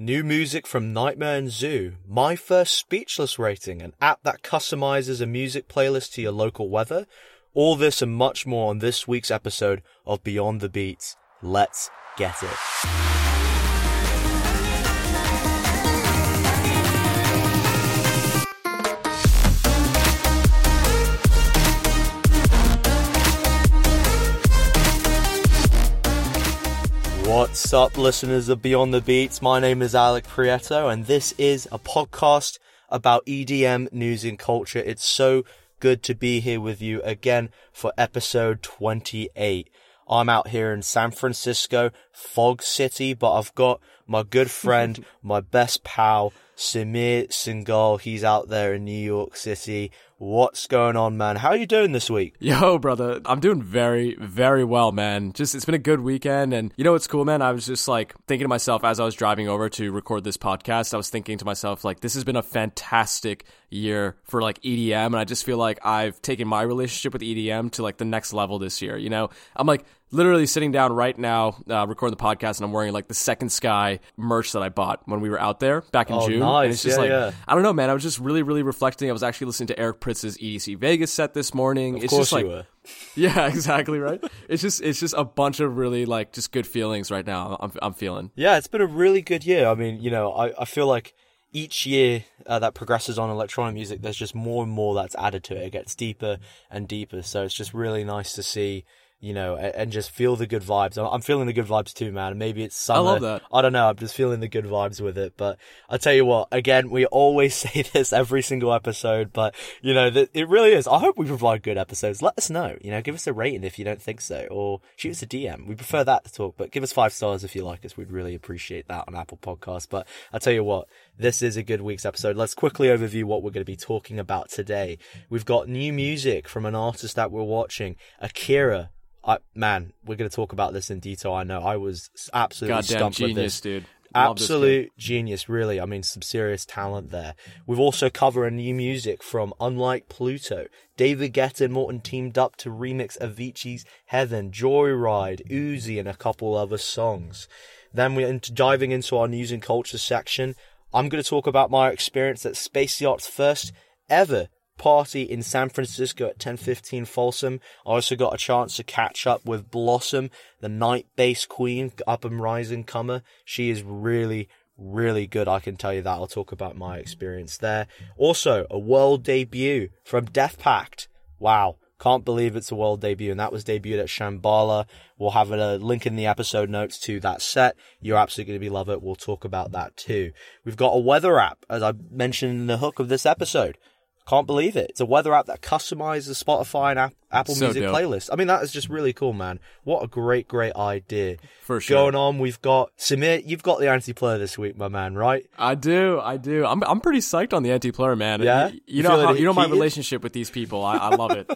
New music from Nightmare and Zoo, my first speechless rating, an app that customizes a music playlist to your local weather. All this and much more on this week's episode of Beyond the Beats. Let's get it. What's up, listeners of Beyond the Beats? My name is Alec Prieto, and this is a podcast about EDM news and culture. It's so good to be here with you again for episode 28. I'm out here in San Francisco, Fog City, but I've got my good friend, my best pal, Samir Singhal. He's out there in New York City. What's going on, man? How are you doing this week? Yo, brother, I'm doing very, very well, man. Just it's been a good weekend, and you know what's cool, man? I was just like thinking to myself as I was driving over to record this podcast. I was thinking to myself like, this has been a fantastic year for like EDM, and I just feel like I've taken my relationship with EDM to like the next level this year. You know, I'm like literally sitting down right now, uh, recording the podcast, and I'm wearing like the Second Sky merch that I bought when we were out there back in Oh, June. nice. And it's just Yeah, like yeah. I don't know, man. I was just really, really reflecting. I was actually listening to Eric Prydz's EDC Vegas set this morning. Of it's course just like you were. yeah, exactly right. It's just it's just a bunch of really like just good feelings right now. I'm I'm feeling. Yeah, it's been a really good year. I mean, you know, I, I feel like each year uh, that progresses on electronic music, there's just more and more that's added to it. It gets deeper and deeper. So it's just really nice to see, you know, and, and just feel the good vibes. I'm, I'm feeling the good vibes too, man. Maybe it's summer. love that. I don't know. I'm just feeling the good vibes with it. But I tell you what, again, we always say this every single episode, but you know, th- it really is. I hope we provide good episodes. Let us know. You know, give us a rating if you don't think so, or shoot us a DM. We prefer that to talk, but give us five stars if you like us. We'd really appreciate that on Apple Podcasts. But I tell you what, this is a good week's episode. Let's quickly overview what we're going to be talking about today. We've got new music from an artist that we're watching, Akira. I, man, we're going to talk about this in detail. I know I was absolutely Goddamn stumped with this. dude. Love this. Absolute genius, really. I mean, some serious talent there. We've also covered new music from Unlike Pluto. David Guetta and Morten teamed up to remix Avicii's Heaven, Joyryde, Uzi, and a couple other songs. Then we're into diving into our news and culture section. I'm going to talk about my experience at Space Yacht's first ever party in San Francisco at 10:15 Folsom. I also got a chance to catch up with Blossom, the night bass queen, up and rising comer. She is really really good, I can tell you that. I'll talk about my experience there. Also, a world debut from Death Pact. Wow. Can't believe it's a world debut, and that was debuted at Shambhala. We'll have a link in the episode notes to that set. You're absolutely going to be love it. We'll talk about that too. We've got a weather app, as I mentioned in the hook of this episode. Can't believe it. It's a weather app that customizes Spotify and App- Apple So Music dope. playlist. I mean, that is just really cool, man. What a great, great idea. For sure. Going on, we've got Samir. You've got the anti-player this week, my man, right? I do, I do. I'm I'm pretty psyched on the anti-player, man. Yeah? you, You you know how, you know my relationship with these people. I, I love it.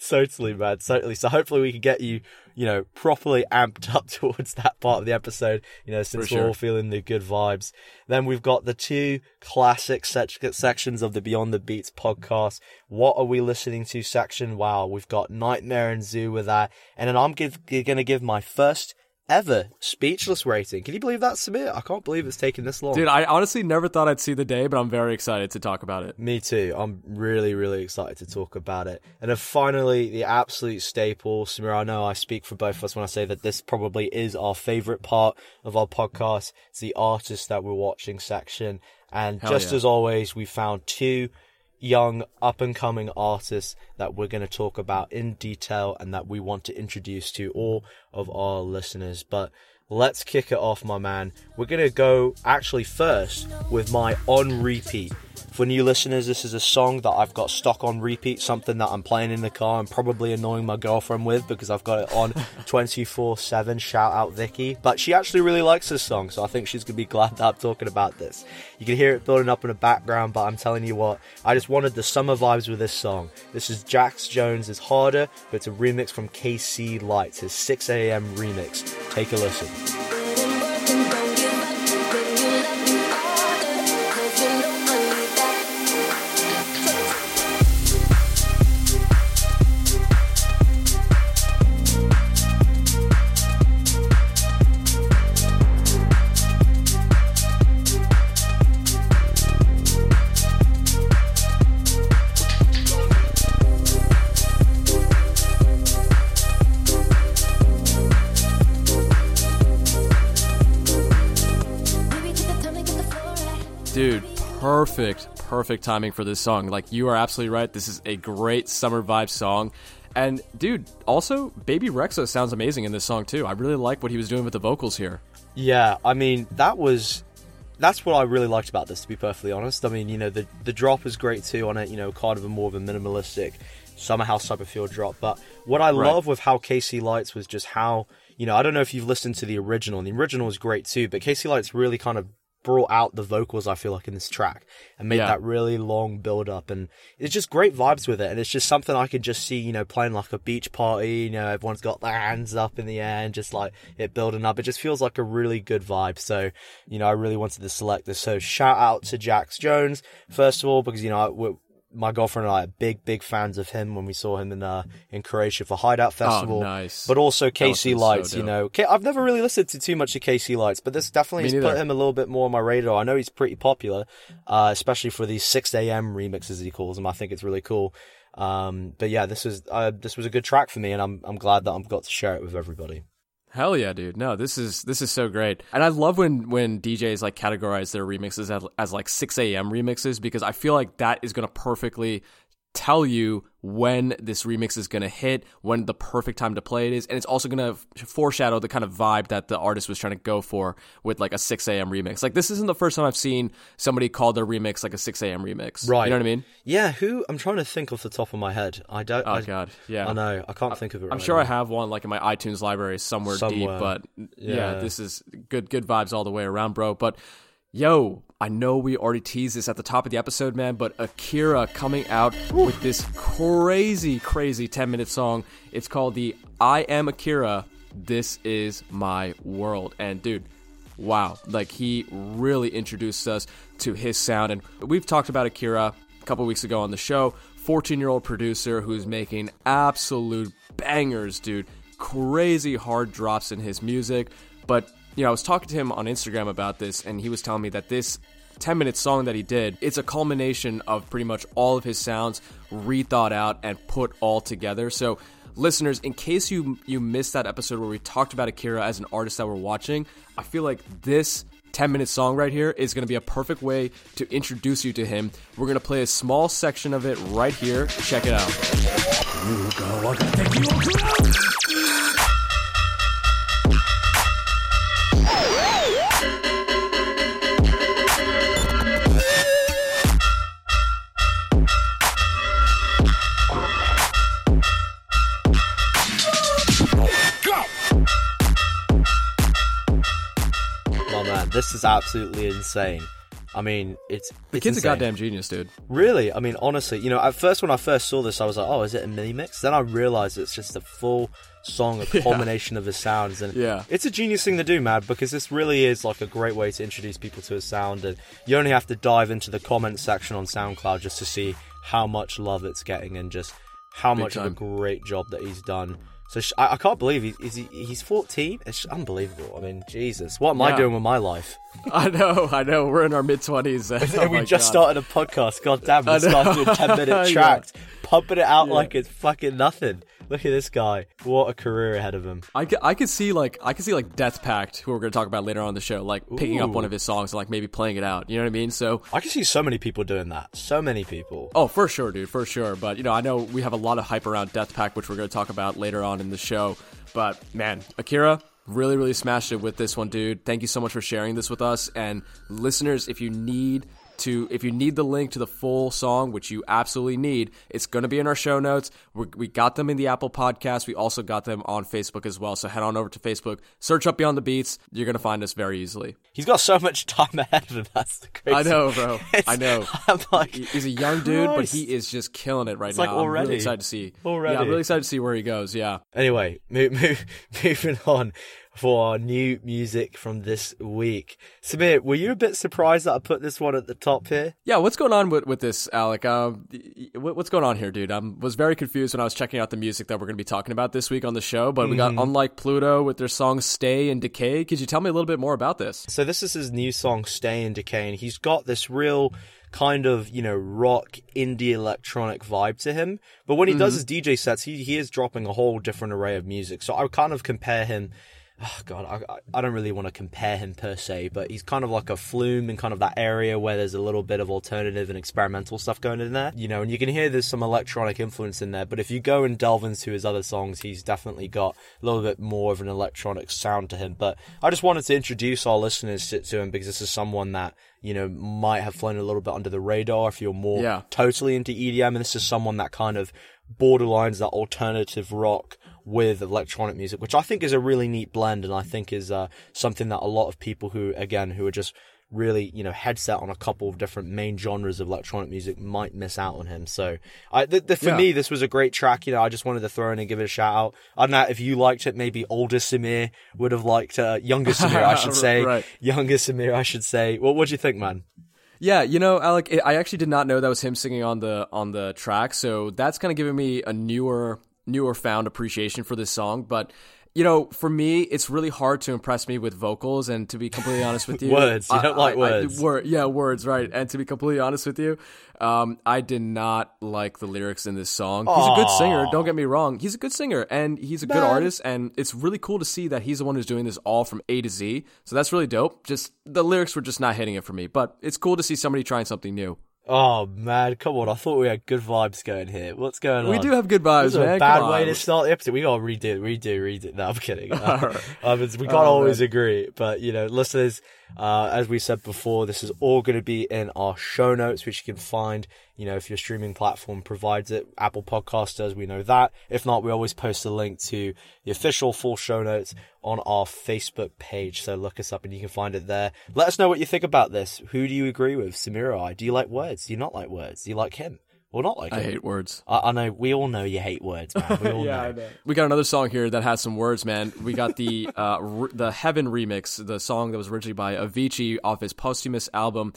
totally, man. Totally. So hopefully we can get you, you know, properly amped up towards that part of the episode, you know, since For we're all feeling the good vibes. Then we've got the two classic sec- sections of the Beyond the Beats podcast. What are we listening to section? Wow, we've got Nightmare and Zoo with that. And then I'm give, going to give my first ever speechless rating. Can you believe that, Samir? I can't believe it's taken this long. Dude, I honestly never thought I'd see the day, but I'm very excited to talk about it. Me too. I'm really, really excited to talk about it. And then finally, the absolute staple. Samir, I know I speak for both of us when I say that this probably is our favorite part of our podcast. It's the artist that we're watching section. And Hell just yeah. as always, we found two young up and coming artists that we're going to talk about in detail and that we want to introduce to all of our listeners. But let's kick it off, my man. We're going to go actually first with my on repeat. For new listeners, this is a song that I've got stuck on repeat, something that I'm playing in the car and probably annoying my girlfriend with because I've got it on 24 7. Shout out Vicky. But she actually really likes this song, so I think she's going to be glad that I'm talking about this. You can hear it building up in the background, but I'm telling you what, I just wanted the summer vibes with this song. This is Jax Jones' is Harder, but it's a remix from KC Lights, his 6 a.m. remix. Take a listen. Perfect, perfect timing for this song. Like you are absolutely right. This is a great summer vibe song. And dude, also Bebe Rexha sounds amazing in this song too. I really like what he was doing with the vocals here. Yeah, I mean that was that's what I really liked about this. To be perfectly honest, I mean you know the the drop is great too on it. You know, kind of a more of a minimalistic summer house type of feel drop. But what I Right. love with how KC Lights was just how you know I don't know if you've listened to the original. and The original is great too, but KC Lights really kind of brought out the vocals I feel like in this track and made Yeah. that really long build up. And it's just great vibes with it. And it's just something I could just see you know playing like a beach party you know everyone's got their hands up in the air and just like it building up. It just feels like a really good vibe. So you know I really wanted to select this. So shout out to Jax Jones first of all because you know my girlfriend and I are big, big fans of him when we saw him in uh, in Croatia for Hideout Festival. Oh, nice. But also have been so Lights, you know. I've never really listened to too much of KC Lights, but this definitely has put him a little bit more on my radar. I know he's pretty popular, uh, especially for these 6 a.m. remixes he calls them. I think it's really cool. Um, but yeah, this was uh, this was a good track for me, and I'm I'm glad that I've got to share it with everybody. Hell yeah, dude! No, this is this is so great, and I love when when DJs like categorize their remixes as, as like six a.m. remixes because I feel like that is gonna perfectly tell you when this remix is gonna hit, when the perfect time to play it is, and it's also gonna f- foreshadow the kind of vibe that the artist was trying to go for with like a six a.m. remix. Like this isn't the first time I've seen somebody call their remix like a six a.m. remix. Right. You know what I mean? Yeah, who I'm trying to think off the top of my head. I don't. Oh I, god, yeah. I know. I can't think of it. I'm right sure I have one like in my iTunes library somewhere, deep, but yeah. Yeah. this is good good vibes all the way around, bro. But yo, I know we already teased this at the top of the episode, man, but Akira coming out with this crazy, crazy 10 minute song. It's called the I Am Akira, This Is My World. And dude, wow, like he really introduced us to his sound. And we've talked about Akira a couple weeks ago on the show. 14 year old producer who's making absolute bangers, dude. Crazy hard drops in his music. But, you know, I was talking to him on Instagram about this, and he was telling me that this 10 minute song that he did, it's a culmination of pretty much all of his sounds rethought out and put all together. So, listeners, in case you you missed that episode where we talked about Akira as an artist that we're watching, I feel like this 10 minute song right here is going to be a perfect way to introduce you to him. We're going to play a small section of it right here. Check it out. This is absolutely insane. I mean, it's The it's kid's a goddamn genius, dude. Really, I mean, honestly, you know, at first when I first saw this, I was like, "Oh, is it a mini mix?" Then I realized it's just a full song, a culmination of his sounds, and Yeah. it's a genius thing to do, man. Because this really is like a great way to introduce people to his sound, and you only have to dive into the comment section on SoundCloud just to see how much love it's getting, and just how Big much of a great job that he's done. So sh- I, I can't believe he, is he, he's 14. It's unbelievable. I mean, Jesus, what am I doing with my life? I know, I know. We're in our mid 20s. And we just started a podcast. God damn, we started a 10 minute Yeah. pumping it out like it's fucking nothing. Look at this guy. What a career ahead of him. I could, I could see like I could see like Death Pact, who we're going to talk about later on in the show, like picking up one of his songs and like maybe playing it out. You know what I mean? So, I can see so many people doing that. So many people. oh, for sure, dude, for sure. But you know, I know we have a lot of hype around Death Pact, which we're going to talk about later on in the show. But man, Akira really, really smashed it with this one, dude. Thank you so much for sharing this with us. And listeners, if you need to if you need the link to the full song which you absolutely need it's going to be in our show notes. We're, we got them in the apple podcast. We also got them on facebook as well. So head on over to facebook search up beyond the beats. You're going to find us very easily. He's got so much time ahead of him. That's the crazy. i know bro. i know. I'm like, he's a young dude but he is just killing it right It's now. like i'm already. really excited to see. Already. yeah i'm really excited to see where he goes. Yeah. Anyway, move, move, moving on for our new music from this week. Samir, were you a bit surprised that I put this one at the top here? Yeah, what's going on with, with this, Alec? Um, y- y- what- what's going on here, dude? I was very confused when I was checking out the music that we're going to be talking about this week on the show. But we got Unlike Pluto with their song "Stay and Decay." Could you tell me a little bit more about this? So this is his new song "Stay and Decay," and he's got this real kind of you know rock indie electronic vibe to him. But when he does his DJ sets, he he is dropping a whole different array of music. So I would kind of compare him oh God, I, I don't really want to compare him per se, but he's kind of like a flume in kind of that area where there's a little bit of alternative and experimental stuff going in there. You know, and you can hear there's some electronic influence in there, but if you go and delve into his other songs, he's definitely got a little bit more of an electronic sound to him. But I just wanted to introduce our listeners to, to him because this is someone that you know might have flown a little bit under the radar if you're more Yeah. totally into EDM, and this is someone that kind of borderlines that alternative rock with electronic music, which I think is a really neat blend, and I think is uh, something that a lot of people who, again, who are just really, you know, headset on a couple of different main genres of electronic music might miss out on him. So, I, the, the, for Yeah. me, this was a great track. You know, I just wanted to throw in and give it a shout out. I don't know if you liked it. Maybe older Samir would have liked uh, younger Samir. I should say Right. younger Samir. I should say. Well, what do you think, man? Yeah, you know, Alec, I actually did not know that was him singing on the on the track, so that's kind of giving me a newer newer found appreciation for this song. But you know, for me, it's really hard to impress me with vocals, and to be completely honest with you, Words. You I- don't like I- I- words. wor- yeah, words, right? And to be completely honest with you, um, I did not like the lyrics in this song. He's a good singer. Don't get me wrong. He's a good singer, and he's a good artist, and it's really cool to see that he's the one who's doing this all from A to Z. So that's really dope. Just the lyrics were just not hitting it for me, but it's cool to see somebody trying something new. Oh man, come on! I thought we had good vibes going here. What's going on? We do have good vibes, This is man. a bad way to start the episode. We gotta redo, redo, redo. No, I'm kidding. Uh, um, we can't Oh, always agree, but you know, listeners, uh, as we said before, this is all going to be in our show notes, which you can find. You know, if your streaming platform provides it, Apple Podcast does. We know that. If not, we always post a link to the official full show notes on our Facebook page. So look us up and you can find it there. Let us know what you think about this. Who do you agree with, Samir or I? Do you like words? Do you not like words? Do you like him or not like I him? hate words. I, I know we all know you hate words, man. We all know. We got another song here that has some words, man. We got the uh, r- the Heaven remix, the song that was originally by Avicii off his posthumous album.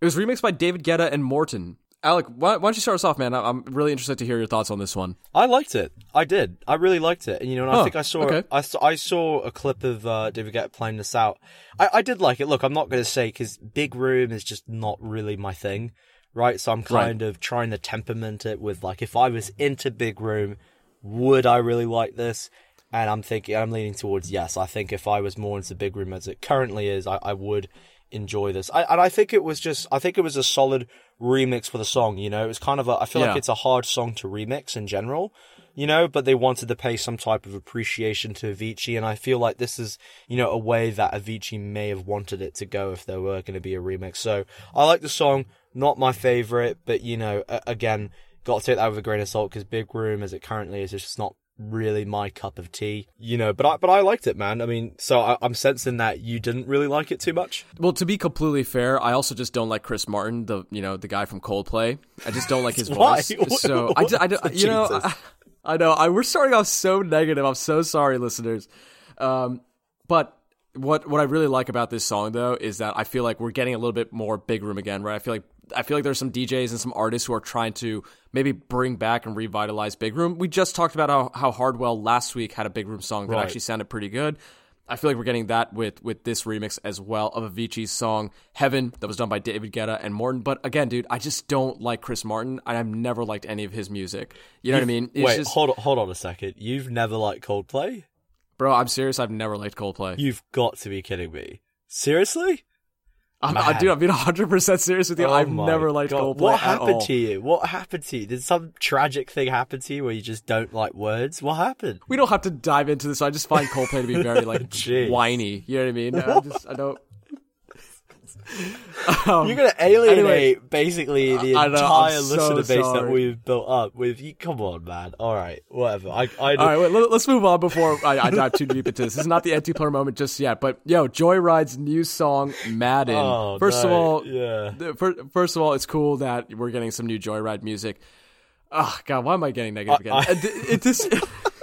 It was remixed by David Guetta and Morten. Alec, why, why don't you start us off, man? I- I'm really interested to hear your thoughts on this one. I liked it. I did. I really liked it. And you know, and I think I saw, okay. I saw I saw a clip of uh, David Guetta playing this out. I, I did like it. Look, I'm not going to say because Big Room is just not really my thing, right? So I'm kind of trying to temperament it with like if I was into Big Room, would I really like this? And I'm thinking, I'm leaning towards yes. I think if I was more into Big Room as it currently is, I, I would enjoy this. I, and I think it was just, I think it was a solid remix for the song. You know, it was kind of a, I feel Yeah. like it's a hard song to remix in general. You know, but they wanted to pay some type of appreciation to Avicii, and I feel like this is, you know, a way that Avicii may have wanted it to go if there were going to be a remix. So I like the song, not my favorite, but you know, again, got to take that with a grain of salt because Big Room, as it currently is, is just not really my cup of tea. You know, but I but I liked it, man. I mean, so I, I'm sensing that you didn't really like it too much. Well, to be completely fair, I also just don't like Chris Martin, the you know the guy from Coldplay. I just don't like his voice. So I, ju- I, ju- you know. I, I know I, we're starting off so negative. I'm so sorry, listeners. Um, but what what I really like about this song though is that I feel like we're getting a little bit more big room again, right? I feel like I feel like there's some DJs and some artists who are trying to maybe bring back and revitalize big room. We just talked about how how Hardwell last week had a big room song that Right. actually sounded pretty good. I feel like we're getting that with with this remix as well of Avicii's song Heaven that was done by David Guetta and Morten. But again, dude, I just don't like Chris Martin. and I've never liked any of his music. You know what I mean? It's Wait, just, hold on, hold on a second. You've never liked Coldplay? bro, I'm serious. I've never liked Coldplay. You've got to be kidding me. Seriously? I'm, I, dude, I'm being 100 percent serious with you. Oh I've never liked God. Coldplay What at happened to you? What happened to you? Did some tragic thing happen to you where you just don't like words? What happened? We don't have to dive into this. I just find Coldplay to be very like whiny. You know what I mean? I just I don't. Um, You're gonna alienate anyway. basically the I know, I'm entire so listener base that we've built up with you. Come on, man. All right, whatever. I, I All right, wait, let, us move on before I, I dive too deep into this. This is not the anti-player moment just yet, but yo, Joyryde's new song Madden. Oh, first of all, yeah. the- fir- first of all, it's cool that we're getting some new Joyryde music. Oh God, why am I getting negative again? I- Uh, it, this,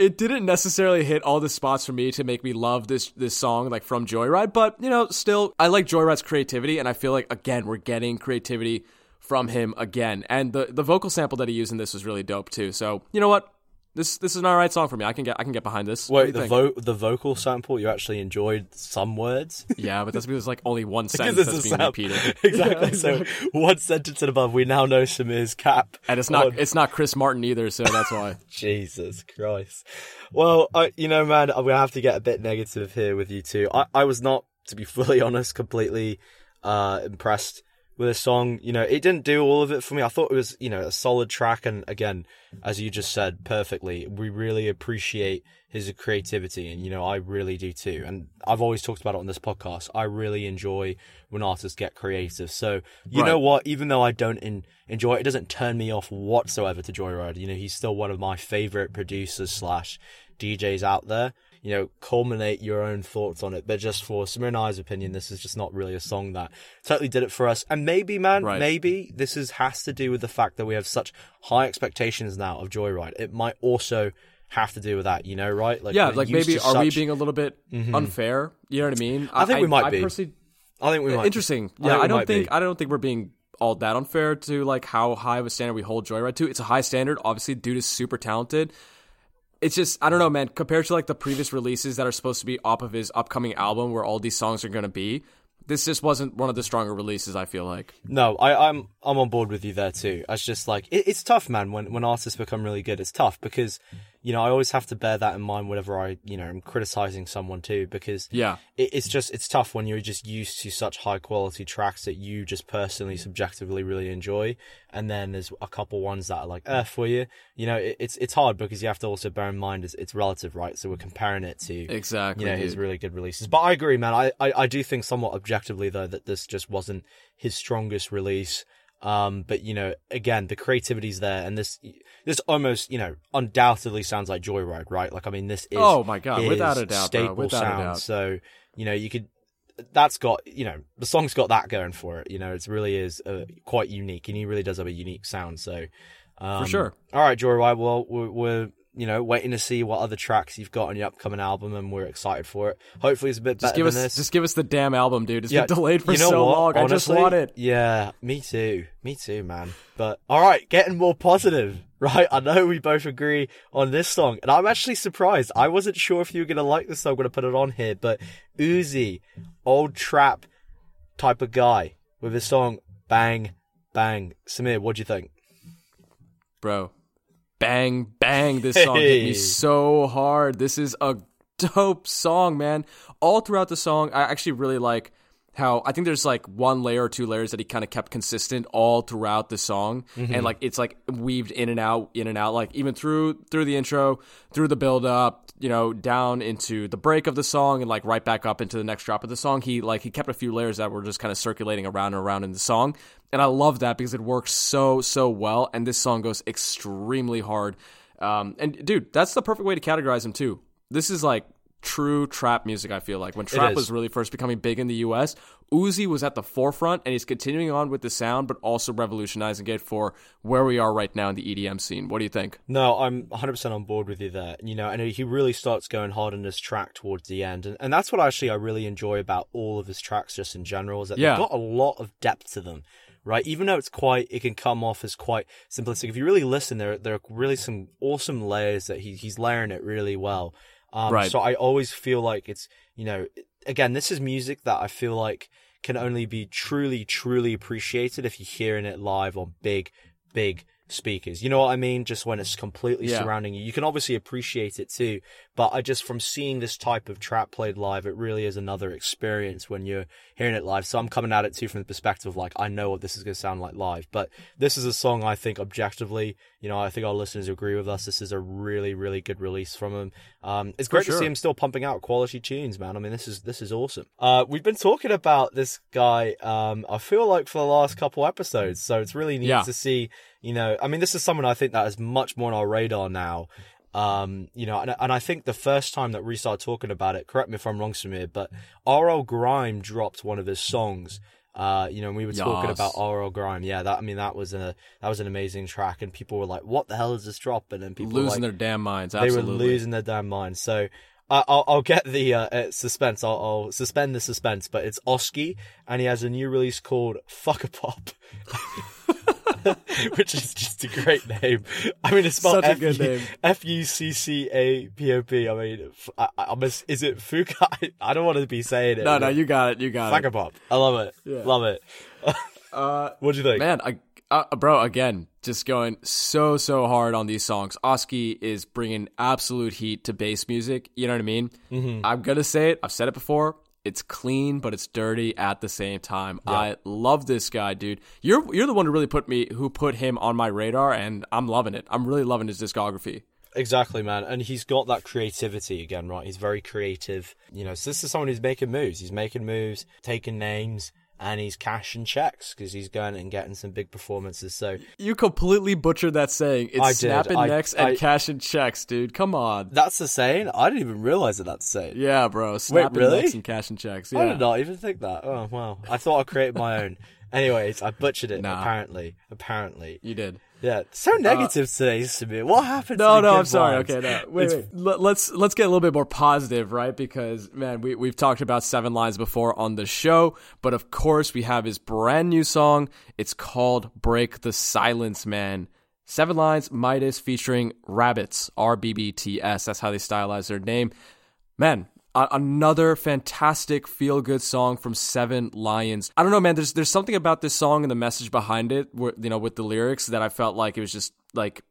it didn't necessarily hit all the spots for me to make me love this this song like from Joyryde, but you know, still I like Joyryde's creativity, and I feel like again we're getting creativity from him again, and the the vocal sample that he used in this was really dope too. So you know what? This this is an alright song for me. I can get I can get behind this. Wait, the vo- the vocal sample you actually enjoyed some words. yeah, but that's because like only one sentence that's being sound. repeated. exactly. So one sentence and above, we now know Samir's cap, and it's not on... it's not Chris Martin either. So that's why. Jesus Christ. Well, I, you know, man, I'm gonna have to get a bit negative here with you too. I, I was not, to be fully honest, completely uh, impressed with a song. You know, it didn't do all of it for me. I thought it was, you know, a solid track. And again, as you just said perfectly, we really appreciate his creativity. And, you know, I really do too. And I've always talked about it on this podcast. I really enjoy when artists get creative. So, you right. know what? Even though I don't in, enjoy it, it doesn't turn me off whatsoever to Joyryde. You know, he's still one of my favorite producers slash DJs out there you know, culminate your own thoughts on it. But just for Samir and I's opinion, this is just not really a song that totally did it for us. And maybe, man, right. maybe this is has to do with the fact that we have such high expectations now of Joyryde. It might also have to do with that, you know, right? Like, yeah, like maybe are such... we being a little bit mm-hmm. unfair? You know what I mean? I think I, we might I, be. Personally... I think we might. Interesting. Yeah, I, I don't think be. I don't think we're being all that unfair to like how high of a standard we hold Joyryde to. It's a high standard. Obviously, dude is super talented it's just I don't know, man. Compared to like the previous releases that are supposed to be off of his upcoming album, where all these songs are going to be, this just wasn't one of the stronger releases. I feel like. No, I, I'm I'm on board with you there too. It's just like it, it's tough, man. When when artists become really good, it's tough because you know I always have to bear that in mind whenever I you know I'm criticizing someone too because yeah, it, it's just it's tough when you're just used to such high quality tracks that you just personally subjectively really enjoy, and then there's a couple ones that are like eh for you. You know, it, it's it's hard because you have to also bear in mind it's, it's relative, right? So we're comparing it to exactly you know dude. his really good releases. But I agree, man. I, I I do think somewhat objectively though that this just wasn't his strongest release. Um, but you know, again, the creativity's there, and this this almost you know undoubtedly sounds like Joyryde, right? Like, I mean, this is oh my god, without a doubt, staple bro. sound. Doubt. So you know, you could that's got you know the song's got that going for it. You know, it really is uh, quite unique, and he really does have a unique sound. So um, for sure. All right, Joyryde. Well, we're, we're you know, waiting to see what other tracks you've got on your upcoming album, and we're excited for it. Hopefully, it's a bit just better give than us, this. Just give us the damn album, dude. It's yeah, been delayed for you know so what? long. Honestly, I just want it. Yeah, me too. Me too, man. But all right, getting more positive. Right, I know we both agree on this song, and I'm actually surprised. I wasn't sure if you were gonna like this, so I'm gonna put it on here. But Uzi, old trap type of guy, with his song "Bang Bang." Samir, what do you think? Bro, bang bang this song hey. hit me so hard this is a dope song man all throughout the song i actually really like how I think there's like one layer or two layers that he kind of kept consistent all throughout the song, mm-hmm. and like it's like weaved in and out, in and out, like even through through the intro, through the build up, you know, down into the break of the song, and like right back up into the next drop of the song. He like he kept a few layers that were just kind of circulating around and around in the song, and I love that because it works so so well, and this song goes extremely hard. Um, and dude, that's the perfect way to categorize him too. This is like true trap music. I feel like when trap was really first becoming big in the U.S., Uzi was at the forefront, and he's continuing on with the sound, but also revolutionizing it for where we are right now in the EDM scene. What do you think? No, I'm 100 percent on board with you there. You know, and he really starts going hard on this track towards the end, and, and that's what actually I really enjoy about all of his tracks, just in general, is that yeah. they've got a lot of depth to them right? Even though it's quite, it can come off as quite simplistic. If you really listen, there there are really some awesome layers that he he's layering it really well. Um, right. So I always feel like it's, you know, again, this is music that I feel like can only be truly, truly appreciated if you're hearing it live on big, big speakers. You know what I mean? Just when it's completely yeah. surrounding you. You can obviously appreciate it too, but I just from seeing this type of trap played live, it really is another experience when you're hearing it live. So I'm coming at it too from the perspective of like I know what this is going to sound like live, but this is a song I think objectively, you know, I think our listeners agree with us. This is a really, really good release from him. Um, it's great sure. to see him still pumping out quality tunes, man. I mean, this is this is awesome. Uh, we've been talking about this guy. Um, I feel like for the last couple episodes, so it's really neat yeah. to see you know, I mean, this is someone I think that is much more on our radar now. Um, you know, and, and I think the first time that we started talking about it, correct me if I'm wrong, Samir, but RL Grime dropped one of his songs. Uh, you know, and we were talking yes. about RL Grime. Yeah, that I mean, that was a that was an amazing track, and people were like, "What the hell is this dropping?" And people losing like, their damn minds. Absolutely. They were losing their damn minds. So I'll, I'll get the uh, uh, suspense. I'll, I'll, suspend the suspense. But it's Oski, and he has a new release called Fuck a Pop. which is just a great name. I mean, it's Such a good name. F U C C A P O P. I mean, f- I, I, I'm a, is it Fuka? I, I don't want to be saying it. No, no, you got it. You got it. Vagabond. I love it. Yeah. Love it. Uh, What do you think? man, I, uh, bro, again, just going so so hard on these songs. Oski is bringing absolute heat to bass music. You know what I mean? Mm-hmm. I'm gonna say it. I've said it before. It's clean, but it's dirty at the same time. I love this guy, dude. You're you're the one who really put me who put him on my radar, and I'm loving it. I'm really loving his discography. Exactly, man. And he's got that creativity again, right? He's very creative. You know, so this is someone who's making moves. He's making moves, taking names, and he's cashing checks because he's going and getting some big performances. So You completely butchered that saying. It's I did. snapping I- necks and I- cashing checks, dude. Come on. that's the saying. I didn't even realize that that's the saying. Yeah, bro. Snapping really? necks and cashing checks. Yeah. I did not even think that. Oh wow! I thought I created my own. Anyways, I butchered it. Nah. Apparently, apparently, You did. Yeah. So uh, negative today, Samir. What happened? No, no, I'm sorry. Okay, no. Wait, wait. Let, let's let's get a little bit more positive, right? Because man, we we've talked about Seven Lions before on the show, but of course we have his brand new song. It's called "Break the Silence," man. Seven Lions, Midas featuring Rabbits, R B B T S. That's how they stylize their name. Man, another fantastic feel good song from Seven Lions. I don't know, man. There's there's something about this song and the message behind it, where, you know, with the lyrics that I felt like it was just like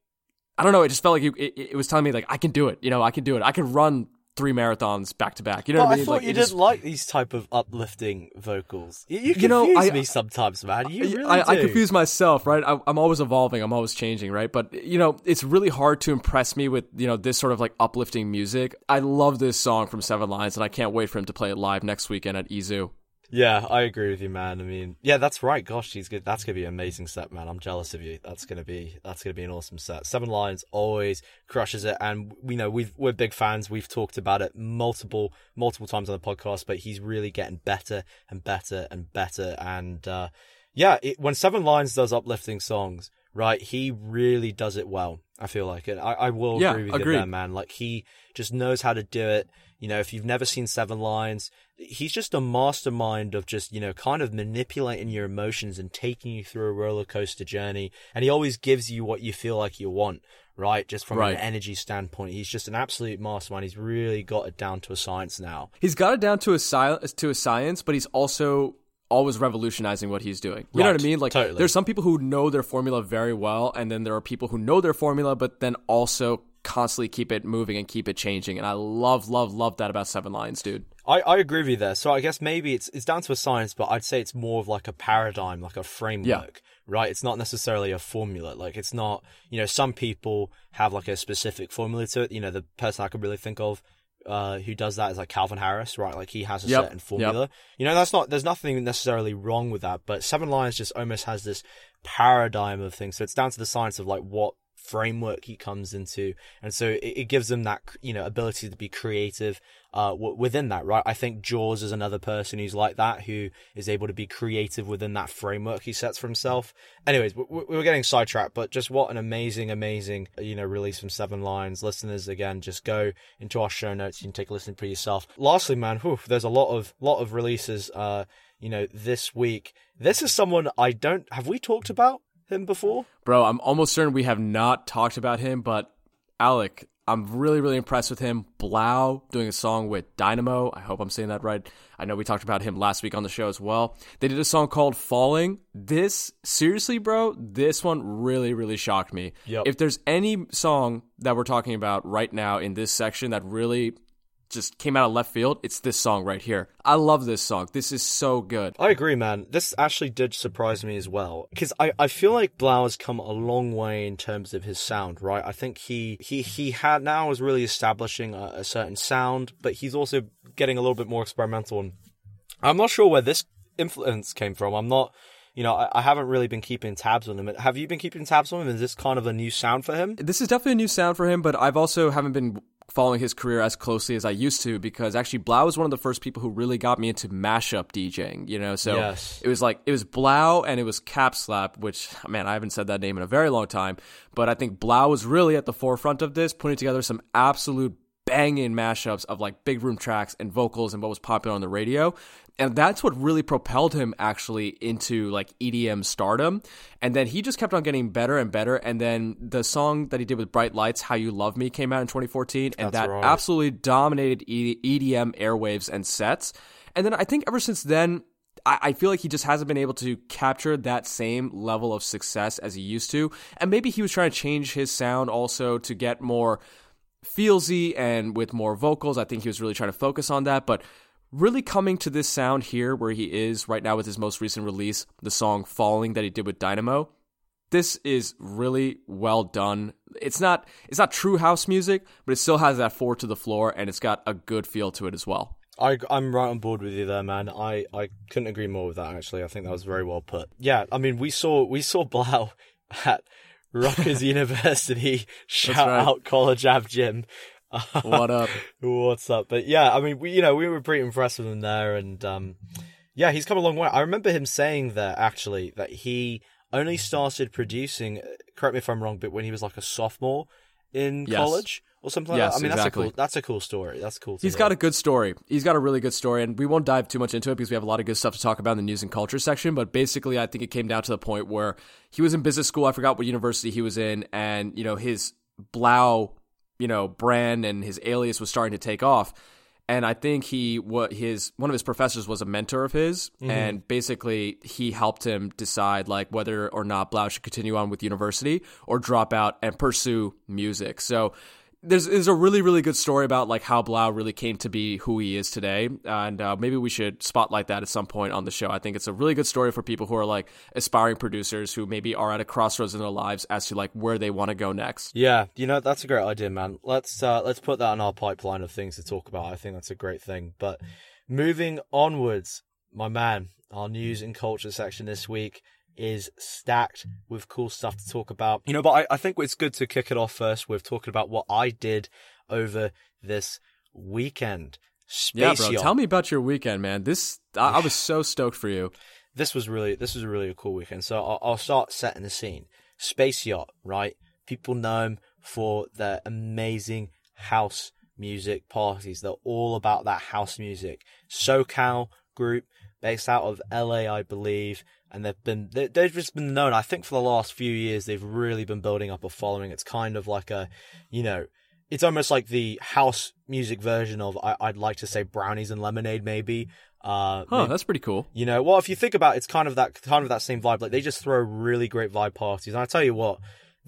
I don't know. It just felt like it, it was telling me like I can do it. You know, I can do it. I can run three marathons back to back. You know Well, what I I mean? thought like, you didn't just- like these type of uplifting vocals. You, you confuse You know, I- me sometimes, man. You really I, I confuse myself, right? I, I'm always evolving. I'm always changing, right? But you know, it's really hard to impress me with you know this sort of like uplifting music. I love this song from Seven Lions, and I can't wait for him to play it live next weekend at Izu. Yeah, I agree with you, man. I mean, yeah, that's right. Gosh, he's good. That's gonna be an amazing set, man. I'm jealous of you. That's gonna be that's gonna be an awesome set. Seven Lions always crushes it, and we know we've we're big fans. We've talked about it multiple multiple times on the podcast, but he's really getting better and better and better. And uh, yeah, it, when Seven Lions does uplifting songs, right, he really does it well. I feel like it. I, I will Yeah, agree with agreed. you there, man. Like he just knows how to do it. You know, if you've never seen Seven Lions, he's just a mastermind of just, you know, kind of manipulating your emotions and taking you through a roller coaster journey. And he always gives you what you feel like you want, right? Just from Right. an energy standpoint. He's just an absolute mastermind. He's really got it down to a science now. He's got it down to a sil- to a science, but he's also always revolutionizing what he's doing. You know what I mean? Like totally. there's some people who know their formula very well and then there are people who know their formula but then also constantly keep it moving and keep it changing. And I love love love that about Seven Lions, dude. I, I agree with you there. So I guess maybe it's it's down to a science, but I'd say it's more of like a paradigm, like a framework, right? It's not necessarily a formula. Like it's not, you know, some people have like a specific formula to it. You know, the person I could really think of uh, who does that is like Calvin Harris, right? Like he has a Yep, certain formula. You know, that's not there's nothing necessarily wrong with that, but Seven Lions just almost has this paradigm of things. So it's down to the science of like what framework he comes into. And so it, it gives them that you know ability to be creative uh w- within that right? I think Jauz is another person who's like that who is able to be creative within that framework he sets for himself. Anyways we, we were getting sidetracked but just what an amazing amazing you know release from Seven Lions. Listeners again just go into our show notes. You can take a listen for yourself. Lastly man whew, there's a lot of lot of releases uh you know this week. This is someone i don't have we talked about him before Bro, I'm almost certain we have not talked about him, but Alec, I'm really, really impressed with him. 3LAU doing a song with DNMO. I hope I'm saying that right. I know we talked about him last week on the show as well. They did a song called Falling. This, seriously, bro, this one really, really shocked me. Yep. If there's any song that we're talking about right now in this section that really just came out of left field, it's this song right here. I love this song. This is so good. I agree, man. This actually did surprise me as well because I, I feel like 3LAU has come a long way in terms of his sound, right? I think he he he had now is really establishing a, a certain sound, but he's also getting a little bit more experimental. And I'm not sure where this influence came from. I'm not, you know, I, I haven't really been keeping tabs on him. Have you been keeping tabs on him? Is this kind of a new sound for him? This is definitely a new sound for him, but I've also haven't been following his career as closely as I used to because actually 3LAU was one of the first people who really got me into mashup DJing, you know. So Yes. it was like it was 3LAU and it was Cap Slap, which man, I haven't said that name in a very long time, but I think 3LAU was really at the forefront of this, putting together some absolute banging mashups of like big room tracks and vocals and what was popular on the radio. And that's what really propelled him actually into like EDM stardom. And then he just kept on getting better and better. And then the song that he did with Bright Lights, How You Love Me, came out in 2014. And That's that right. absolutely dominated EDM airwaves and sets. And then I think ever since then, I feel like he just hasn't been able to capture that same level of success as he used to. And maybe he was trying to change his sound also to get more feelsy and with more vocals. I think he was really trying to focus on that. But really coming to this sound here where he is right now with his most recent release, the song Falling that he did with DNMO. This is really well done. It's not it's not true house music, but it still has that four to the floor and it's got a good feel to it as well. I, I'm right on board with you there, man. I, I couldn't agree more with that. Actually, I think that was very well put. Yeah, I mean, we saw we saw 3LAU at Rutgers University. Shout right. out College Ave Gym. What up? What's up? But yeah, I mean, we you know we were pretty impressed with him there, and um, yeah, he's come a long way. I remember him saying there actually that he only started producing. Correct me if I'm wrong, but when he was like a sophomore in Yes. college or something like Yes, that. I mean, exactly. that's a cool. That's a cool story. That's cool. He's hear. got a good story. He's got a really good story, and we won't dive too much into it because we have a lot of good stuff to talk about in the news and culture section. But basically, I think it came down to the point where he was in business school. I forgot what university he was in, and you know his 3LAU, you know, brand and his alias was starting to take off. And I think he what his one of his professors was a mentor of his, mm-hmm. and basically he helped him decide like whether or not 3LAU should continue on with university or drop out and pursue music. So there's there's a really really good story about like how 3LAU really came to be who he is today, and uh, maybe we should spotlight that at some point on the show. I think it's a really good story for people who are like aspiring producers who maybe are at a crossroads in their lives as to like where they want to go next. Yeah, you know that's a great idea, man. Let's uh, let's put that in our pipeline of things to talk about. I think that's a great thing. But moving onwards, my man, our news and culture section this week is stacked with cool stuff to talk about. You know, but I, I think it's good to kick it off first with talking about what I did over this weekend. Space Yeah, bro. yacht. Tell me about your weekend, man. This I, I was so stoked for you. this was really this was really a cool weekend. So I'll, I'll start setting the scene. Space Yacht, right? People know him for their amazing house music parties. They're all about that house music. SoCal group based out of LA, I believe, and they've been they, they've just been known. I think for the last few years they've really been building up a following. It's kind of like a, you know. It's almost like the house music version of I, I'd like to say brownies and lemonade, maybe. Uh, Huh, that's pretty cool. you know, well, if you think about it, it's kind of that kind of that same vibe. Like they just throw really great vibe parties. And I tell you what,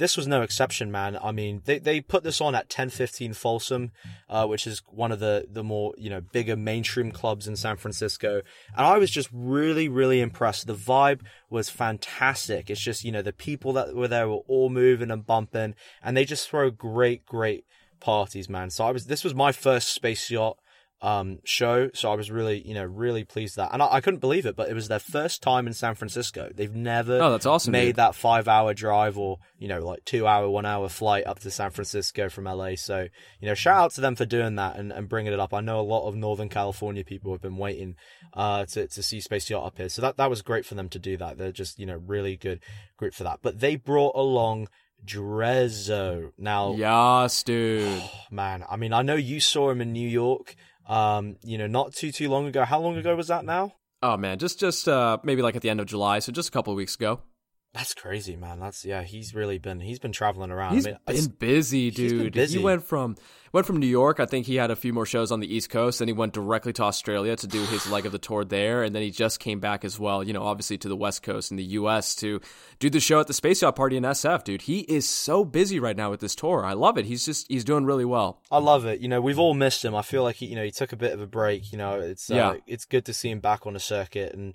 this was no exception, man. I mean, they they put this on at ten fifteen Folsom, uh, which is one of the the more you know bigger mainstream clubs in San Francisco. And I was just really really impressed. The vibe was fantastic. It's just you know the people that were there were all moving and bumping, and they just throw great great parties, man. So I was this was my first space yacht um show so i was really you know really pleased that and I, I couldn't believe it but it was their first time in san francisco they've never Oh, that's awesome, made dude. that five hour drive or you know like two hour one hour flight up to san francisco from la so you know shout out to them for doing that and, and bringing it up i know a lot of northern california people have been waiting uh to, to see space yacht up here so that that was great for them to do that they're just you know really good group for that but they brought along Drezo. Now, Yes, dude. man, I mean, I know you saw him in New York. Um, you know, not too too long ago. How long ago was that now? Oh man, just just uh maybe like at the end of July, so just a couple of weeks ago. That's crazy, man. That's yeah. He's really been he's been traveling around. He's I mean, been busy, he's been dude. busy. He went from went from New York. I think he had a few more shows on the East Coast. Then he went directly to Australia to do his leg of the tour there, and then he just came back as well. You know, obviously to the West Coast in the U.S. to do the show at the Space Yacht Party in SF, dude. He is so busy right now with this tour. I love it. He's just he's doing really well. I love it. You know, we've all missed him. I feel like he, you know, he took a bit of a break. You know, it's uh, Yeah. it's good to see him back on the circuit and.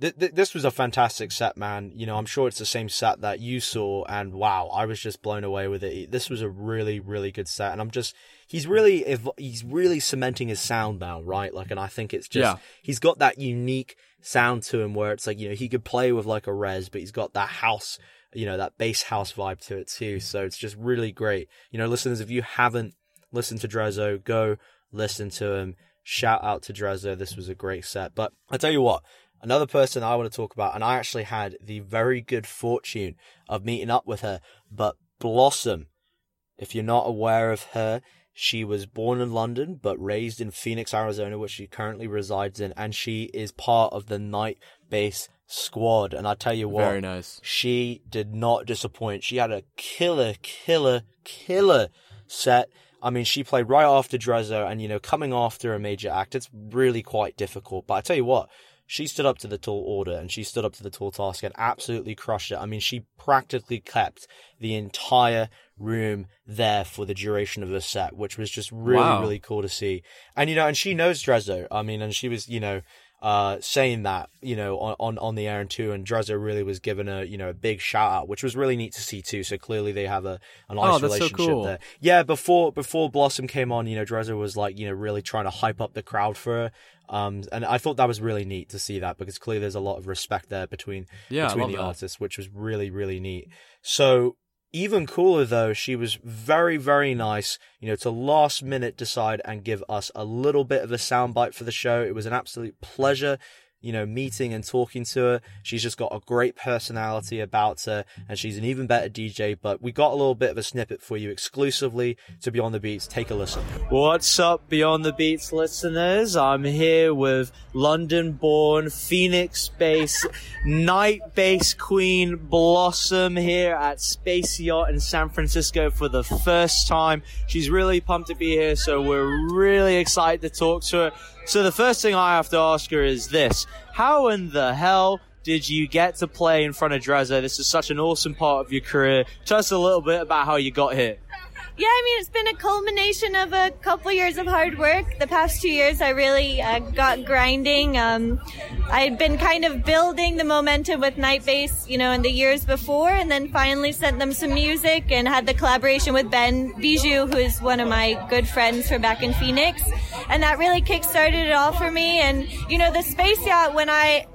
Th- th- this was a fantastic set, man. You know, I'm sure it's the same set that you saw, and wow, I was just blown away with it. This was a really, really good set, and I'm just, he's really, he's really cementing his sound now, right? Like, and I think it's just, Yeah. he's got that unique sound to him where it's like, you know, he could play with like a res, but he's got that house, you know, that bass house vibe to it too. So it's just really great. You know, listeners, if you haven't listened to Drezo, go listen to him. Shout out to Drezo. This was a great set. But I tell you what, another person I want to talk about, and I actually had the very good fortune of meeting up with her, but Blossom. If you're not aware of her, She was born in London but raised in Phoenix, Arizona, which she currently resides in, and she is part of the Night Bass squad. And I tell you what, Very nice. she did not disappoint. She had a killer, killer, killer set. I mean, she played right after Drezo, and you know, coming after a major act, it's really quite difficult. But I tell you what, she stood up to the tall order and she stood up to the tall task and absolutely crushed it. I mean, she practically kept the entire room there for the duration of the set, which was just really, Wow. really cool to see. And you know, and she knows Drezo. I mean, and she was, you know, uh, saying that, you know, on, on, on the air and too, and Drezo really was given a, you know, a big shout out, which was really neat to see too. So clearly they have a, a nice Oh, that's so relationship cool. there. Yeah, before, before Blossom came on, you know, Drezo was like, you know, really trying to hype up the crowd for her. Um, and I thought that was really neat to see that because clearly there's a lot of respect there between, Yeah, between the that. artists, which was really, really neat. So even cooler though, she was very, very nice, you know, to last minute decide and give us a little bit of a soundbite for the show. It was an absolute pleasure, you know, meeting and talking to her. She's just got a great personality about her and she's an even better DJ. But we got a little bit of a snippet for you exclusively to Beyond the Beats. Take a listen. What's up, Beyond the Beats listeners? I'm here with London born, Phoenix based, Night Bass queen Blossom here at Space Yacht in San Francisco for the first time. She's really pumped to be here, so we're really excited to talk to her. So the first thing I have to ask her is this. How in the hell did you get to play in front of Drezo? This is such an awesome part of your career. Tell us a little bit about how you got here. Yeah, I mean, it's been a culmination of a couple years of hard work. The past two years, I really uh, got grinding. Um, I'd been kind of building the momentum with Night Bass, you know, in the years before, and then finally sent them some music and had the collaboration with Ben Bijou, who is one of my good friends from back in Phoenix. And that really kickstarted it all for me. And, you know, the Space Yacht, when I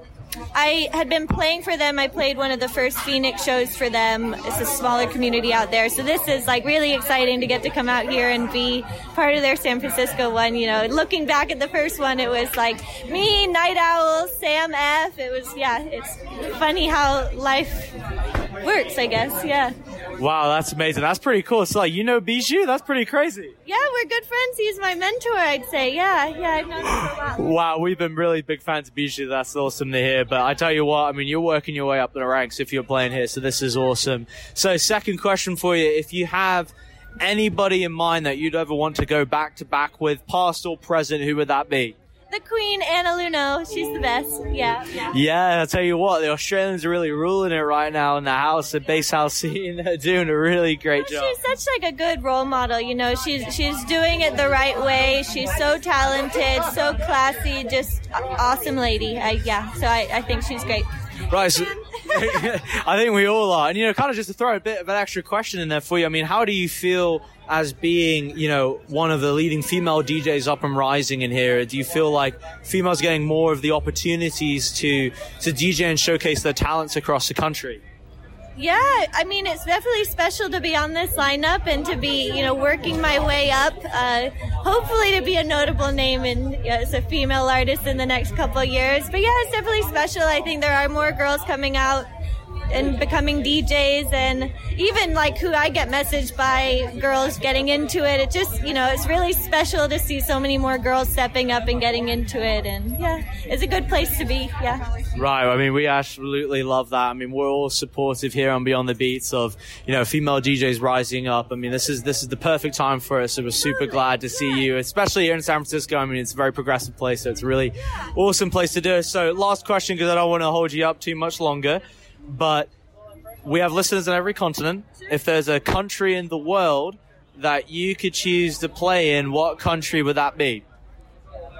I had been playing for them. I played one of the first Phoenix shows for them. It's a smaller community out there. So this is like really exciting to get to come out here and be part of their San Francisco one. You know, looking back at the first one, it was like me, Night Owl, Sam F. It was, yeah, it's funny how life works, I guess. Yeah. Wow, that's amazing. That's pretty cool. So, like, you know Bijou? That's pretty crazy. Yeah, we're good friends. He's my mentor, I'd say. Yeah, yeah, I've known him for a while. Wow, we've been really big fans of Bijou. That's awesome to hear. But I tell you what, I mean, you're working your way up the ranks if you're playing here, so this is awesome. So, second question for you: If you have anybody in mind that you'd ever want to go back to back with, past or present, who would that be? The Queen, Anna Lunoe. She's the best. Yeah, yeah. Yeah, I'll tell you what, the Australians are really ruling it right now in the house, the bass house scene. They're doing a really great job. She's such like a good role model, you know. She's she's doing it the right way. She's so talented, so classy, just awesome lady. I, yeah, so I, I think she's great. Right. So, I think we all are. And, you know, kind of just to throw a bit of an extra question in there for you. I mean, how do you feel as being, you know, one of the leading female DJs up and rising in here? Do you feel like females getting more of the opportunities to, to DJ and showcase their talents across the country? Yeah, I mean it's definitely special to be on this lineup and to be, you know, working my way up. Uh, hopefully to be a notable name in you know, as a female artist in the next couple years. But yeah, it's definitely special. I think there are more girls coming out and becoming DJs and even like who I get messaged by girls getting into it. It just, you know, it's really special to see so many more girls stepping up and getting into it. And yeah, it's a good place to be. Yeah. Right. I mean, we absolutely love that. I mean, we're all supportive here on Beyond the Beats of, you know, female DJs rising up. I mean, this is, this is the perfect time for us. So we're super glad to see you, especially here in San Francisco. I mean, it's a very progressive place. So it's a really awesome place to do. So last question, because I don't want to hold you up too much longer, but we have listeners in every continent. If there's a country in the world that you could choose to play in, what country would that be?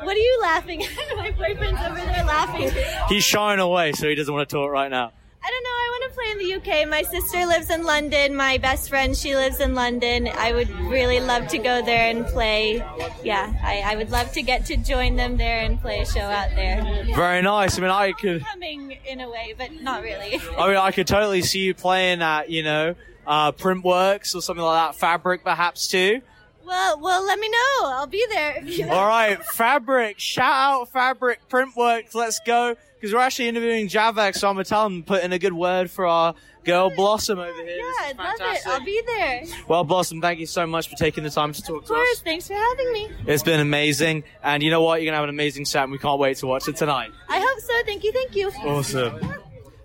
What are you laughing at? My boyfriend's over there laughing. He's shying away, so he doesn't want to talk right now. I don't know. I want to play in the UK. My sister lives in London. My best friend, she lives in London. I would really love to go there and play. Yeah, I, I would love to get to join them there and play a show out there. Very nice. I mean, I could. Coming in a way, but not really. I mean, I could totally see you playing at, you know, uh, Printworks or something like that. Fabric, perhaps too. Well, well, let me know. I'll be there. All right, Fabric. Shout out Fabric, Printworks. Let's go. Because we're actually interviewing Javek, so I'm gonna tell him put in a good word for our girl Blossom over here. Yeah, I is love it. I'll be there. Well, Blossom, thank you so much for taking the time to talk Of to us. Of course. Thanks for having me. It's been amazing, and you know what? You're gonna have an amazing set, and we can't wait to watch it tonight. I hope so. Thank you. Thank you. Awesome.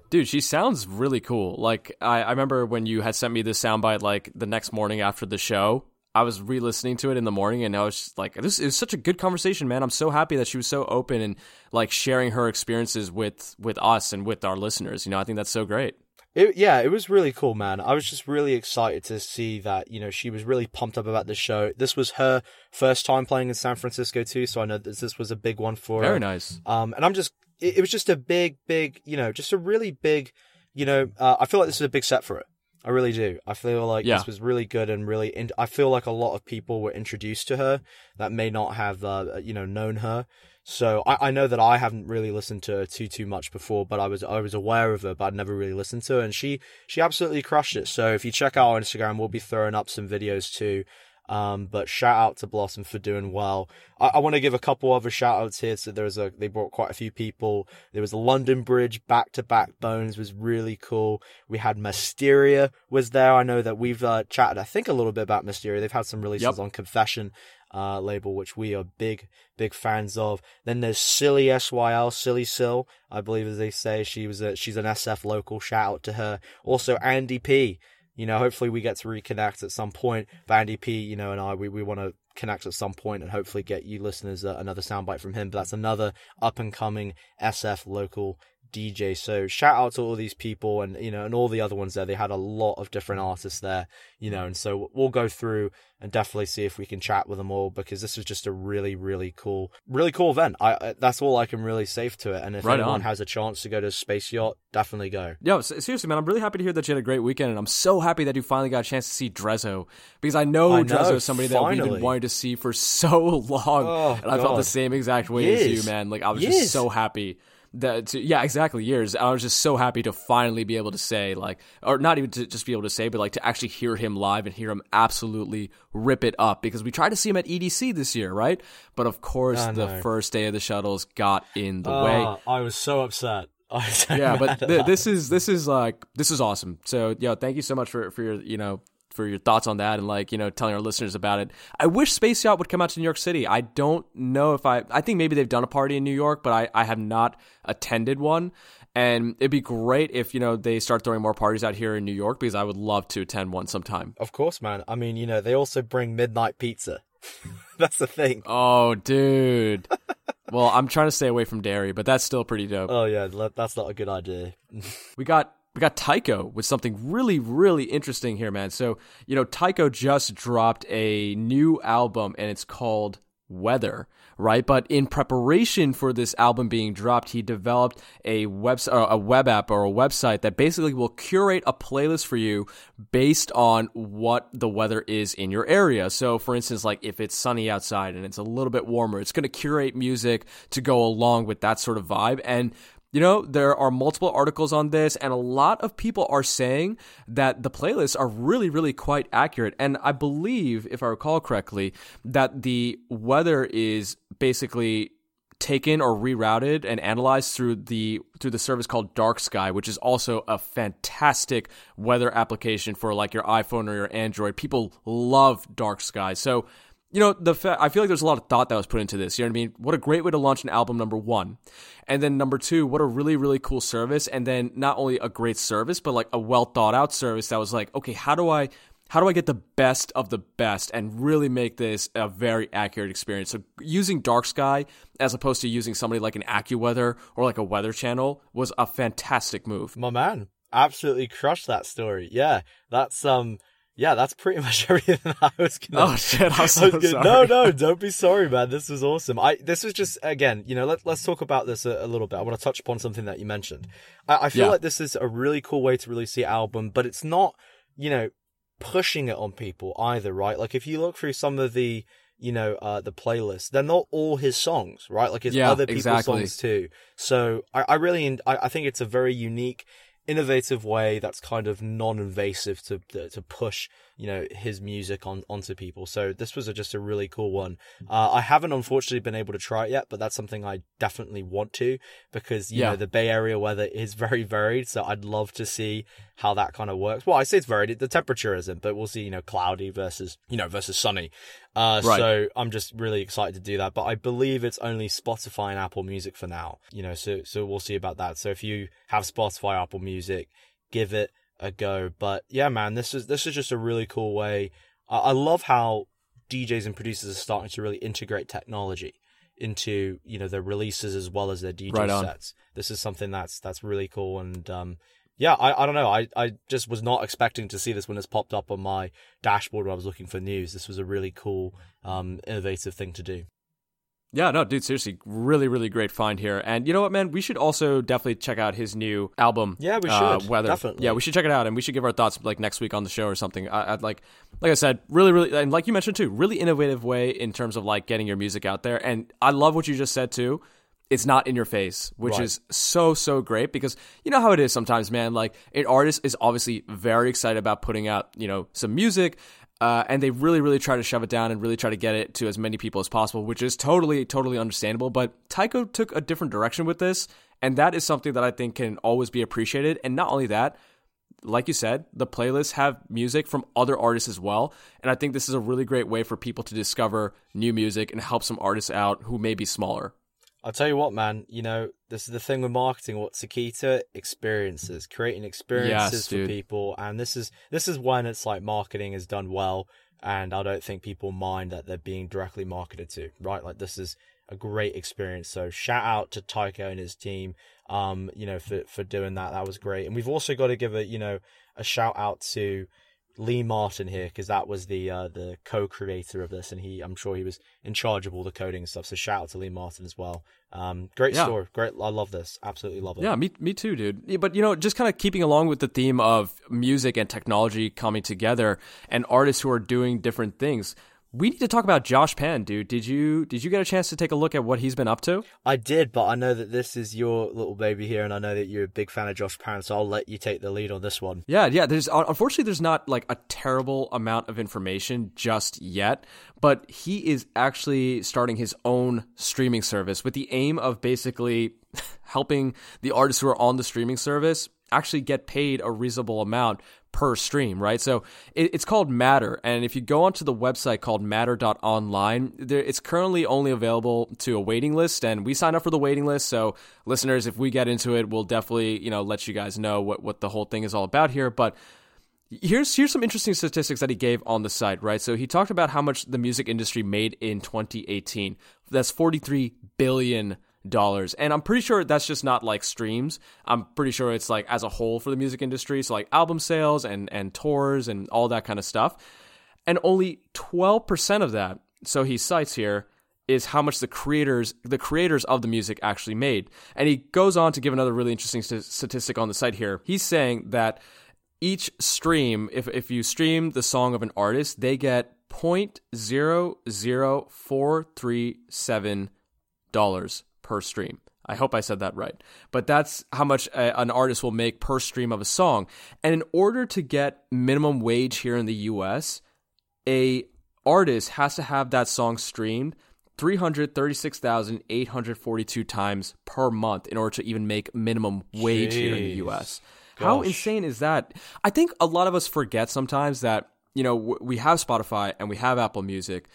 Dude, she sounds really cool. Like I, I remember when you had sent me this soundbite like the next morning after the show. I was re-listening to it in the morning, and I was just like, "This is such a good conversation, man." I'm so happy that she was so open and like sharing her experiences with with us and with our listeners. You know, I think that's so great. It, yeah, it was really cool, man. I was just really excited to see that, you know, she was really pumped up about the show. This was her first time playing in San Francisco too, so I know that this was a big one for her. Very nice. Um, and I'm just, it, it was just a big, big, you know, just a really big, you know, uh, I feel like this is a big set for her. I really do. I feel like Yeah. this was really good and really. In- I feel like a lot of people were introduced to her that may not have, uh, you know, known her. So I, I know that I haven't really listened to her too too much before, but I was I was aware of her, but I'd never really listened to her, and she she absolutely crushed it. So if you check out our Instagram, we'll be throwing up some videos too. Um, but shout out to Blossom for doing well. I, I want to give a couple other shout outs here. So there was a, they brought quite a few people. There was a London Bridge back to back bones was really cool. We had Mysteria was there. I know that we've uh, chatted, I think a little bit about Mysteria. They've had some releases Yep. on Confession, uh, label, which we are big, big fans of. Then there's Silly SYL, Silly Sill, I believe as they say. She was a, she's an SF local. Shout out to her. Also Andy P. You know, hopefully we get to reconnect at some point. But Andy P, you know, and I, we, we want to connect at some point and hopefully get you listeners uh, another soundbite from him. But that's another up and coming SF local DJ. So shout out to all these people and, you know, and all the other ones there. They had a lot of different artists there, you know, and so we'll go through and definitely see if we can chat with them all because this was just a really, really cool, really cool event. I, that's all I can really say to it. And if Right anyone on. has a chance to go to Space Yacht, definitely go. Yo, seriously, man, I'm really happy to hear that you had a great weekend, and I'm so happy that you finally got a chance to see Drezo because I know, I know, Drezo is somebody that we've been wanting to see for so long, Oh, and I felt the same exact way as you, man. Like I was Years. just so happy that, to, yeah, exactly, years. I was just so happy to finally be able to say, like, or not even to just be able to say, but like to actually hear him live and hear him absolutely rip it up because we tried to see him at EDC this year, right? But of course, I the first day of the shuttles got in the way Oh, I was so upset. Was so yeah, but th- this is this is like this is awesome. So, yo, thank you so much for for your you know for your thoughts on that and like you know telling our listeners about it. I wish Space Yacht would come out to New York City. I don't know if I I think maybe they've done a party in New York, but I I have not attended one. And it'd be great if you know they start throwing more parties out here in New York because I would love to attend one sometime. Of course, man. I mean, you know, they also bring midnight pizza. That's the thing. Oh, dude. well, I'm trying to stay away from dairy, but that's still pretty dope. Oh yeah, that's not a good idea. we got we got Tycho with something really really interesting here, man. So you know, Tycho just dropped a new album and it's called Weather, right? But in preparation for this album being dropped, he developed a web uh, a web app or a website that basically will curate a playlist for you based on what the weather is in your area. So, for instance, like if it's sunny outside and it's a little bit warmer, it's going to curate music to go along with that sort of vibe and you know, there are multiple articles on this, and a lot of people are saying that the playlists are really, really quite accurate. And I believe, if I recall correctly, that the weather is basically taken or rerouted and analyzed through the through the service called Dark Sky, which is also a fantastic weather application for like your iPhone or your Android. People love Dark Sky. So you know, the fa- I feel like there's a lot of thought that was put into this. You know what I mean? What a great way to launch an album, number one. And then number two, what a really, really cool service. And then not only a great service, but like a well thought out service that was like, okay, how do I, how do I get the best of the best and really make this a very accurate experience? So using Dark Sky as opposed to using somebody like an AccuWeather or like a weather channel was a fantastic move. My man, absolutely crushed that story. Yeah, that's um, yeah, that's pretty much everything I was gonna. Oh shit, I'm I so was gonna- sorry. No, no, don't be sorry, man. This was awesome. I this was just again, you know, let let's talk about this a, a little bit. I want to touch upon something that you mentioned. I, I feel Yeah. like this is a really cool way to release the album, but it's not, you know, pushing it on people either, right? Like if you look through some of the you know, uh, the playlist. They're not all his songs, right? Like it's Yeah, other people's exactly. songs too. So I, I really, I, I think it's a very unique, innovative way that's kind of non-invasive to to push you know his music on onto people. So this was a, just a really cool one. Uh, I haven't unfortunately been able to try it yet, but that's something I definitely want to because you Yeah. know the Bay Area weather is very varied. So I'd love to see how that kind of works. Well, I say it's varied. The temperature isn't, but we'll see. You know, cloudy versus you know versus sunny. Uh, Right. So I'm just really excited to do that. But I believe it's only Spotify and Apple Music for now. You know, so so we'll see about that. So if you have Spotify, Apple Music, give it a go. But yeah, man, this is this is just a really cool way. I, I love how DJs and producers are starting to really integrate technology into you know their releases as well as their DJ Right sets. This is something that's that's really cool and um yeah, I, I don't know. I, I just was not expecting to see this when it's popped up on my dashboard when I was looking for news. This was a really cool, um, innovative thing to do. Yeah, no, dude, seriously, really, really great find here. And you know what, man? We should also definitely check out his new album. Yeah, we uh, should, whether, definitely. Yeah, we should check it out, and we should give our thoughts like next week on the show or something. I, I'd like, like I said, really, really, and like you mentioned too, really innovative way in terms of like getting your music out there. And I love what you just said too. It's not in your face, which Right. is so so great because you know how it is sometimes, man. Like an artist is obviously very excited about putting out you know some music, uh, and they really, really try to shove it down and really try to get it to as many people as possible, which is totally, totally understandable. But Tycho took a different direction with this, and that is something that I think can always be appreciated. And not only that, like you said, the playlists have music from other artists as well. And I think this is a really great way for people to discover new music and help some artists out who may be smaller. I'll tell you what, man. You know, this is the thing with marketing. What Sakita experiences, creating experiences Yes, for people, and this is this is when it's like marketing is done well, and I don't think people mind that they're being directly marketed to. Right, like this is a great experience. So shout out to Tycho and his team. Um, you know, for for doing that, that was great. And we've also got to give a you know a shout out to Lee Martin here because that was the uh, the co-creator of this, and he I'm sure he was in charge of all the coding stuff. So shout out to Lee Martin as well. Um, great Yeah. story, great. I love this. Absolutely love it. Yeah, me, me too, dude. Yeah, But you know, just kind of keeping along with the theme of music and technology coming together, and artists who are doing different things. We need to talk about Josh Pan, dude. Did you did you get a chance to take a look at what he's been up to? I did, but I know that this is your little baby here, and I know that you're a big fan of Josh Pan, so I'll let you take the lead on this one. Yeah, yeah. There's uh, unfortunately there's not like a terrible amount of information just yet, but he is actually starting his own streaming service with the aim of basically helping the artists who are on the streaming service actually get paid a reasonable amount per stream, right? So it, it's called Matter, and if you go onto the website called Matter.online, there, it's currently only available to a waiting list, and we signed up for the waiting list. So listeners, if we get into it, we'll definitely you know let you guys know what what the whole thing is all about here, but. Here's here's some interesting statistics that he gave on the site, right? So he talked about how much the music industry made in 2018. That's 43 billion dollars. And I'm pretty sure that's just not like streams. I'm pretty sure it's like as a whole for the music industry, so like album sales and and tours and all that kind of stuff. And only 12% of that, so he cites here, is how much the creators the creators of the music actually made. And he goes on to give another really interesting st- statistic on the site here. He's saying that each stream, if if you stream the song of an artist, they get point zero zero four three seven dollars per stream. I hope I said that right. But that's how much a, an artist will make per stream of a song. And in order to get minimum wage here in the US, a artist has to have that song streamed 336,842 times per month in order to even make minimum wage here in the Jeez. US. How insane is that? I think a lot of us forget sometimes that, you know, w- we have Spotify and we have Apple Music,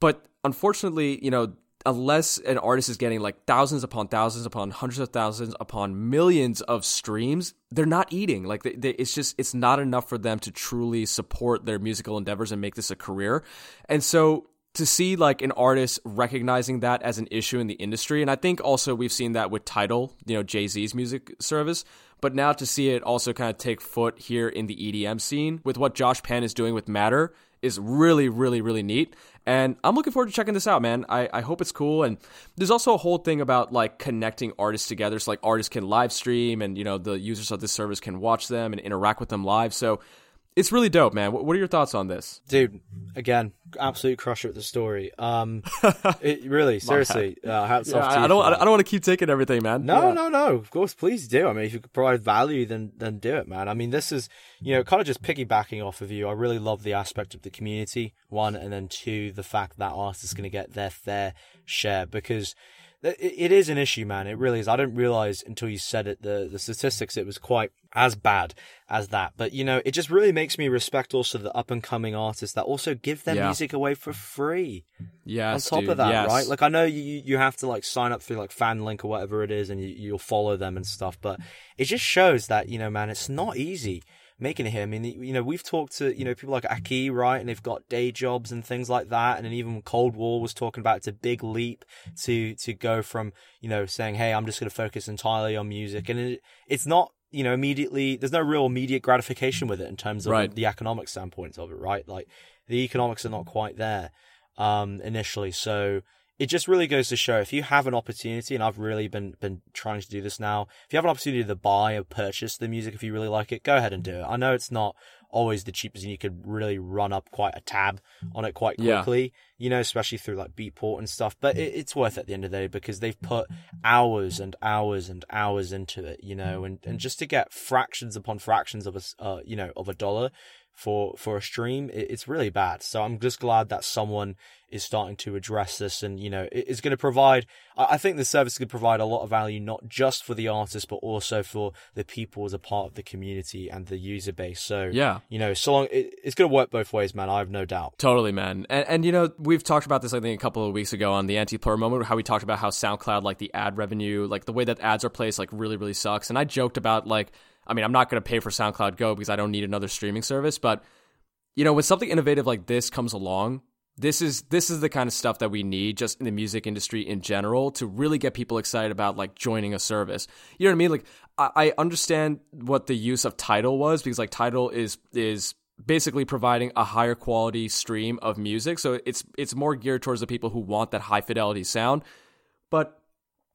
but unfortunately, you know, unless an artist is getting like thousands upon thousands upon hundreds of thousands upon millions of streams, they're not eating. Like they, they, it's just it's not enough for them to truly support their musical endeavors and make this a career. And so to see like an artist recognizing that as an issue in the industry, and I think also we've seen that with Tidal you know, Jay Z's music service. But now to see it also kind of take foot here in the EDM scene with what Josh Pan is doing with Matter is really, really, really neat. And I'm looking forward to checking this out, man. I, I hope it's cool. And there's also a whole thing about like connecting artists together. So like artists can live stream and, you know, the users of this service can watch them and interact with them live. So it's really dope, man. What, what are your thoughts on this? Dude, again, absolute crusher at the story. Um, it really, seriously, uh, hats Yeah, off to I, you I don't. I don't want to keep taking everything, man. No, Yeah. no, no. Of course, please do. I mean, if you could provide value, then then do it, man. I mean, this is you know kind of just piggybacking off of you. I really love the aspect of the community, one, and then two, the fact that artists is going to get their fair share because it, it is an issue, man. It really is. I didn't realize until you said it the the statistics. It was quite as bad as that, but you know, it just really makes me respect also the up and coming artists that also give their Yeah. music away for free Yes, on top dude, of that, yes. right? Like I know you you have to like sign up through like FanLink or whatever it is, and you, you'll follow them and stuff. But it just shows that you know, man, it's not easy making it here. I mean, you know, we've talked to you know people like Aki, right, and they've got day jobs and things like that. And then even Cold War was talking about it's a big leap to to go from you know saying, hey, I'm just going to focus entirely on music, and it, it's not. You know, immediately, there's no real immediate gratification with it in terms of Right. the economic standpoint of it, right? Like, the economics are not quite there um, initially. So it just really goes to show if you have an opportunity, and I've really been been trying to do this now. If you have an opportunity to buy or purchase the music, if you really like it, go ahead and do it. I know it's not always the cheapest, and you could really run up quite a tab on it quite Yeah. quickly. You know, especially through like Beatport and stuff. But it, it's worth it at the end of the day because they've put hours and hours and hours into it. You know, and and just to get fractions upon fractions of a uh, you know of a dollar for for a stream, it, it's really bad. So I'm just glad that someone is starting to address this, and you know, it, it's going to provide. I, I think the service could provide a lot of value, not just for the artist, but also for the people as a part of the community and the user base. So Yeah. you know, so long it, it's going to work both ways, man. I have no doubt. Totally, man. And, and you know, we've talked about this, I think, a couple of weeks ago on the anti-plur moment, how we talked about how SoundCloud, like the ad revenue, like the way that ads are placed, like really, really sucks. And I joked about like, I mean, I'm not going to pay for SoundCloud Go because I don't need another streaming service. But you know, when something innovative like this comes along, this is this is the kind of stuff that we need just in the music industry in general to really get people excited about like joining a service. You know what I mean? Like I, I understand what the use of Tidal was because like Tidal is is basically providing a higher quality stream of music. So it's it's more geared towards the people who want that high fidelity sound. But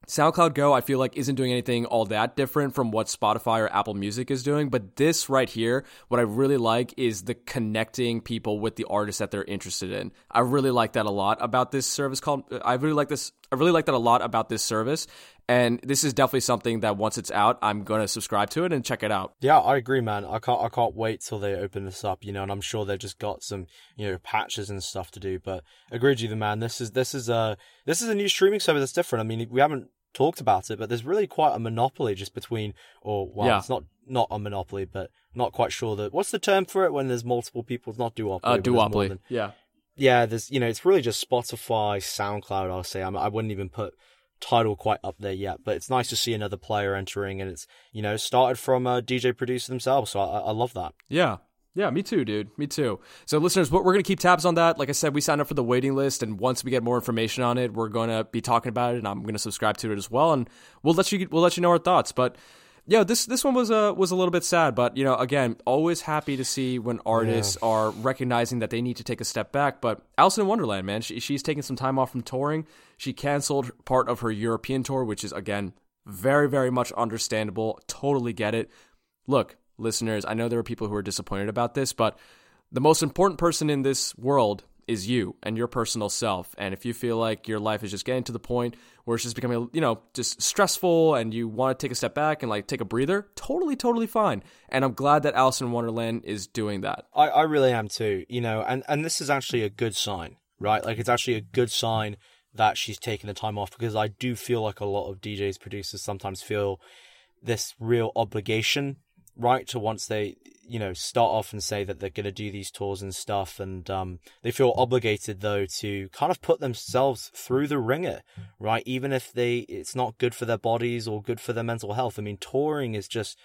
SoundCloud Go, I feel like, isn't doing anything all that different from what Spotify or Apple Music is doing. But this right here, what I really like is the connecting people with the artists that they're interested in. I really like that a lot about this service called, I really like this, I really like that a lot about this service. And this is definitely something that once it's out, I'm going to subscribe to it and check it out. Yeah, I agree, man. I can't I can't wait till they open this up, you know, and I'm sure they've just got some, you know, patches and stuff to do. But agree with you, the man. This is this is a this is a new streaming service that's different. I mean, we haven't talked about it, but there's really quite a monopoly just between or well, Yeah. it's not not a monopoly, but not quite sure that what's the term for it when there's multiple people, it's not duopoly. Uh, duopoly. than- Yeah. yeah, there's you know, it's really just Spotify, SoundCloud. I'll say I, I wouldn't even put Tidal quite up there yet, but it's nice to see another player entering, and it's you know started from a DJ producer themselves, so I, I love that. Yeah. Yeah, me too, dude. Me too. So, listeners, we're going to keep tabs on that. Like I said, we signed up for the waiting list, and once we get more information on it, we're going to be talking about it, and I'm going to subscribe to it as well, and we'll let you we'll let you know our thoughts. But yeah, this this one was a was a little bit sad, but you know, again, always happy to see when artists are recognizing that they need to take a step back. But Alison Wonderland, man, she, she's taking some time off from touring. She canceled part of her European tour, which is again very very much understandable. Totally get it. Look, listeners, I know there are people who are disappointed about this, but the most important person in this world is you and your personal self. And if you feel like your life is just getting to the point where it's just becoming, you know, just stressful and you want to take a step back and like take a breather, totally, totally fine. And I'm glad that Alison Wonderland is doing that. I, I really am too, you know, and, and this is actually a good sign, right? Like it's actually a good sign that she's taking the time off because I do feel like a lot of DJs, producers sometimes feel this real obligation, right? To once they, you know, start off and say that they're going to do these tours and stuff, and um, they feel obligated though to kind of put themselves through the ringer, right? Even if they, it's not good for their bodies or good for their mental health. I mean, touring is just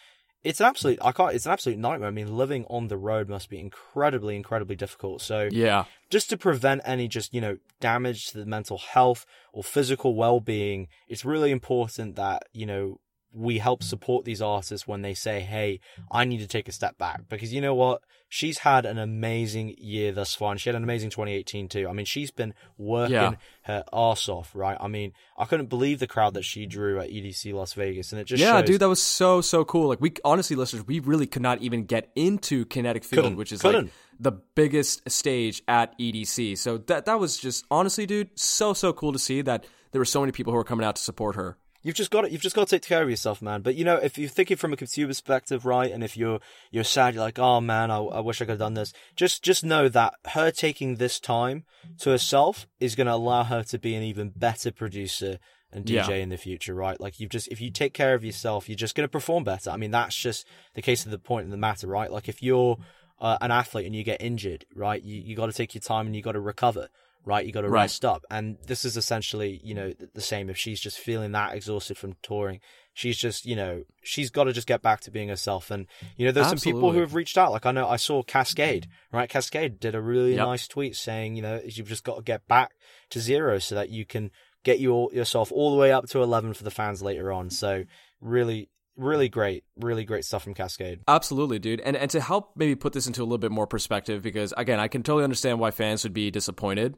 it's an absolute I can't it's an absolute nightmare. I mean, living on the road must be incredibly, incredibly difficult. So Yeah. just to prevent any just, you know, damage to the mental health or physical well being, it's really important that, you know, we help support these artists when they say, "Hey, I need to take a step back," because you know what, she's had an amazing year thus far, and she had an amazing 2018 too. I mean, she's been working Yeah. her ass off, right? I mean, I couldn't believe the crowd that she drew at EDC Las Vegas, and it just yeah, shows, dude, that was so so cool. Like we honestly, listeners, we really could not even get into Kinetic Field, Couldn't, which is couldn't. like the biggest stage at EDC. So that that was just honestly, dude, so so cool to see that there were so many people who were coming out to support her. You've just got to, you've just got to take care of yourself, man. But you know, if you're thinking from a consumer perspective, right, and if you're you're sad, you're like, oh man, I, I wish I could have done this. Just just know that her taking this time to herself is going to allow her to be an even better producer and DJ Yeah. in the future, right? Like you've just if you take care of yourself, you're just going to perform better. I mean, that's just the case of the point of the matter, right? Like if you're uh, an athlete and you get injured, right, you you got to take your time and you got to recover. Right, you got to Right. rest up, and this is essentially, you know, the same. If she's just feeling that exhausted from touring, she's just, you know, she's got to just get back to being herself. And you know, there's some people who have reached out. Like I know I saw Kaskade, right? Kaskade did a really Yep. nice tweet saying, you know, you've just got to get back to zero so that you can get your yourself all the way up to 11 for the fans later on. So really, really great, really great stuff from Kaskade. Absolutely, dude. And and to help maybe put this into a little bit more perspective, because again, I can totally understand why fans would be disappointed.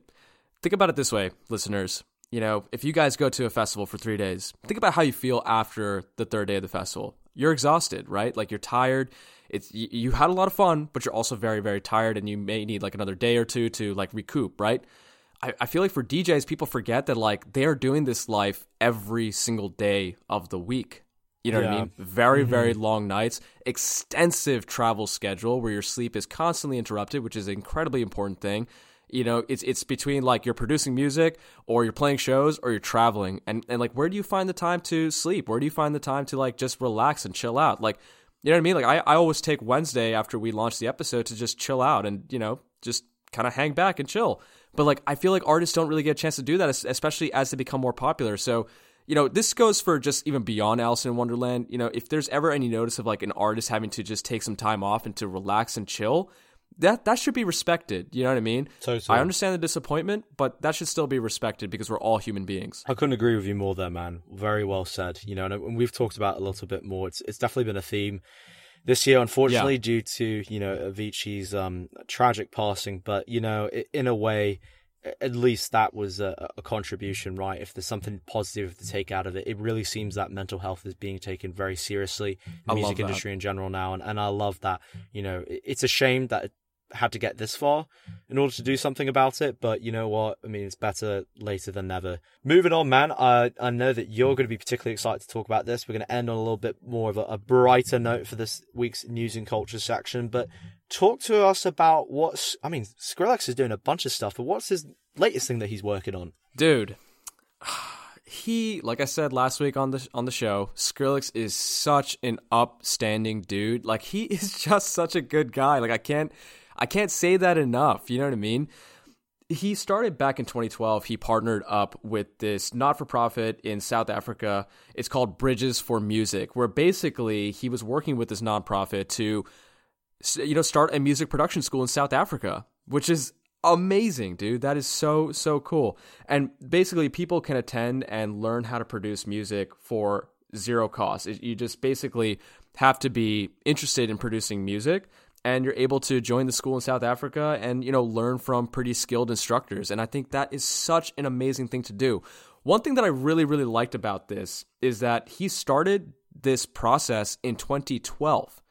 Think about it this way, listeners. You know, if you guys go to a festival for three days, think about how you feel after the third day of the festival. You're exhausted, right? Like you're tired. It's you, had a lot of fun, but you're also very, very tired, and you may need like another day or two to like recoup, right? I, I feel like for DJs, people forget that like they are doing this life every single day of the week. You know what I mean? Very, mm-hmm. very long nights, extensive travel schedule where your sleep is constantly interrupted, which is an incredibly important thing. You know, it's it's between like you're producing music or you're playing shows or you're traveling. And and like where do you find the time to sleep? Where do you find the time to like just relax and chill out? Like you know what I mean? Like I, I always take Wednesday after we launch the episode to just chill out and, you know, just kind of hang back and chill. But like I feel like artists don't really get a chance to do that, especially as they become more popular. So, you know, this goes for just even beyond Alison Wonderland. You know, if there's ever any notice of like an artist having to just take some time off and to relax and chill, that that should be respected. You know what I mean? Totally. I understand the disappointment, but that should still be respected because we're all human beings. I couldn't agree with you more there, man. Very well said. You know, and we've talked about it a little bit more. It's it's definitely been a theme this year, unfortunately, due to you know Avicii's um tragic passing. But you know, in a way, at least that was a, a contribution, right? If there's something positive to take out of it, it really seems that mental health is being taken very seriously I the music industry in general now, and and I love that. You know, it's a shame that. Had to get this far in order to do something about it, but you know what? I mean, it's better later than never. Moving on, man. I I know that you're going to be particularly excited to talk about this. We're going to end on a little bit more of a, a brighter note for this week's news and culture section. But talk to us about what's. I mean, Skrillex is doing a bunch of stuff, but what's his latest thing that he's working on? dude he like i said last week on the on the show skrillex is such an upstanding dude like he is just such a good guy like i can't i can't say that enough you know what i mean he started back in 2012 he partnered up with this not-for-profit in south africa it's called bridges for music where basically he was working with this nonprofit to you know start a music production school in South Africa, which is amazing, dude. That is so so cool. And basically people can attend and learn how to produce music for zero cost. You just basically have to be interested in producing music and you're able to join the school in South Africa and you know learn from pretty skilled instructors and I think that is such an amazing thing to do. One thing that I really really liked about this is that he started this process in 2012.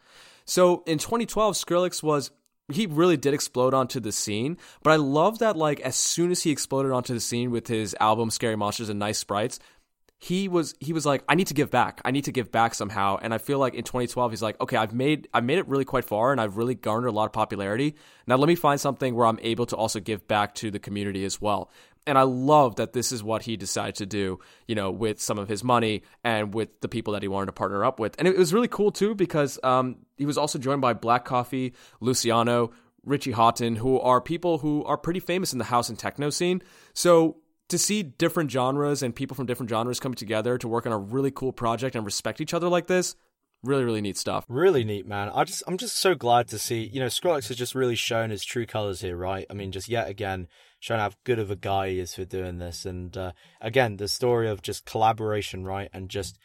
So in 2012, Skrillex was he really did explode onto the scene, but I love that like as soon as he exploded onto the scene with his album Scary Monsters and Nice Sprites, he was he was like I need to give back. I need to give back somehow. And I feel like in 2012 he's like, "Okay, I've made I've made it really quite far and I've really garnered a lot of popularity. Now let me find something where I'm able to also give back to the community as well." And I love that this is what he decided to do, you know, with some of his money and with the people that he wanted to partner up with. And it was really cool too because um, he was also joined by Black Coffee, Luciano, Richie Hawtin, who are people who are pretty famous in the house and techno scene. So to see different genres and people from different genres coming together to work on a really cool project and respect each other like this, really, really neat stuff. Really neat, man. I just, I'm just so glad to see. You know, Skrillex has just really shown his true colors here, right? I mean, just yet again showing how good of a guy he is for doing this, and uh, again, the story of just collaboration, right, and just